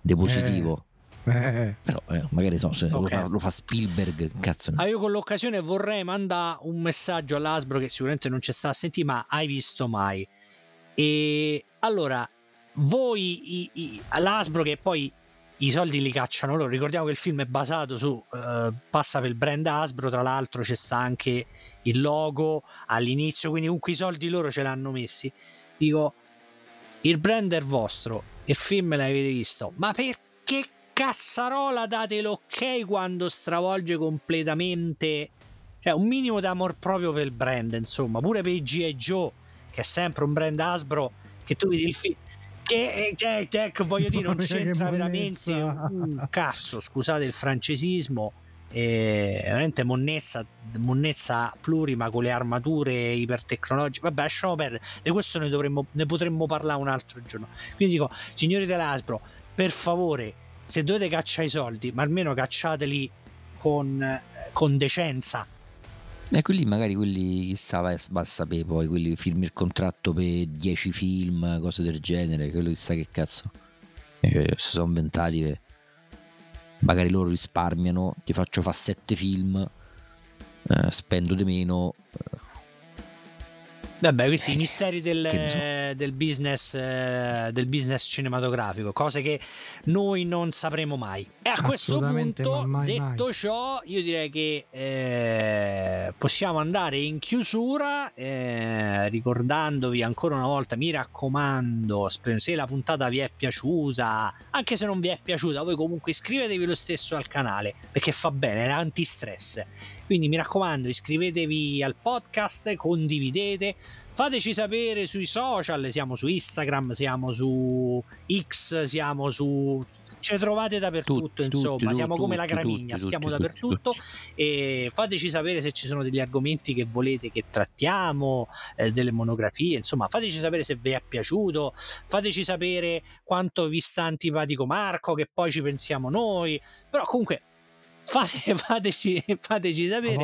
di positivo. Eh. Eh. Però eh, magari so, se okay. lo, fa, lo, fa, Spielberg, cazzo. Ah, io con l'occasione vorrei mandare un messaggio all'Asbro che sicuramente non ci sta a sentire, ma hai visto mai? E allora, voi, i, i, l'Asbro che poi i soldi li cacciano loro. Ricordiamo che il film è basato su uh, passa per il brand Hasbro, tra l'altro c'è sta anche il logo all'inizio, quindi comunque i soldi loro ce l'hanno messi. Dico, il brand è vostro, il film l'avete visto, ma perché cazzarola date l'ok quando stravolge completamente cioè un minimo d'amor proprio per il brand, insomma, pure per i G.I. Joe, che è sempre un brand Hasbro, che tu vedi il film che, che, che, che voglio dire non c'entra veramente un cazzo scusate il francesismo è veramente monnezza, monnezza plurima con le armature ipertecnologiche. Vabbè, lasciamo perdere. Di questo ne, dovremmo, ne potremmo parlare un altro giorno. Quindi dico, signori dell'Asbro, per favore, se dovete cacciare i soldi, ma almeno cacciateli con, con decenza. E quelli magari quelli chissà va a sapere poi, quelli firmi il contratto per 10 film, cose del genere, quello chissà che cazzo. Eh, si sono inventati per... magari loro risparmiano, ti faccio fare 7 film, eh, spendo di meno, eh, Vabbè, questi i misteri del, so. del, business, eh, del, business, cinematografico, cose che noi non sapremo mai. E a questo punto, mai, detto mai. ciò, io direi che eh, possiamo andare in chiusura, eh, ricordandovi ancora una volta, mi raccomando, se la puntata vi è piaciuta, anche se non vi è piaciuta, voi comunque iscrivetevi lo stesso al canale, perché fa bene, è antistress. Quindi mi raccomando, iscrivetevi al podcast, condividete, fateci sapere sui social, siamo su Instagram, siamo su X, siamo su ci trovate dappertutto, tutti, insomma, tutti, siamo tutti, come la gramigna, stiamo dappertutto e fateci sapere se ci sono degli argomenti che volete che trattiamo, eh, delle monografie, insomma, fateci sapere se vi è piaciuto, fateci sapere quanto vi sta antipatico Marco, che poi ci pensiamo noi, però comunque Fate, fateci, fateci sapere.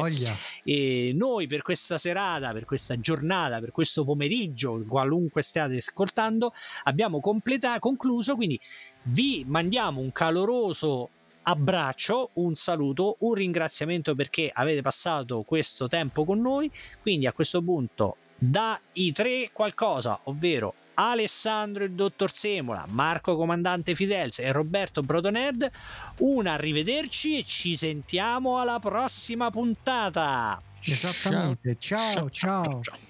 E noi per questa serata, per questa giornata, per questo pomeriggio, qualunque stiate ascoltando, abbiamo completa- concluso. Quindi vi mandiamo un caloroso abbraccio, un saluto, un ringraziamento perché avete passato questo tempo con noi. Quindi a questo punto, da i tre qualcosa, ovvero Alessandro il dottor Semola, Marco Comandante Fidels e Roberto Brotonerd. Un arrivederci e ci sentiamo alla prossima puntata. Esattamente, ciao ciao. ciao. ciao.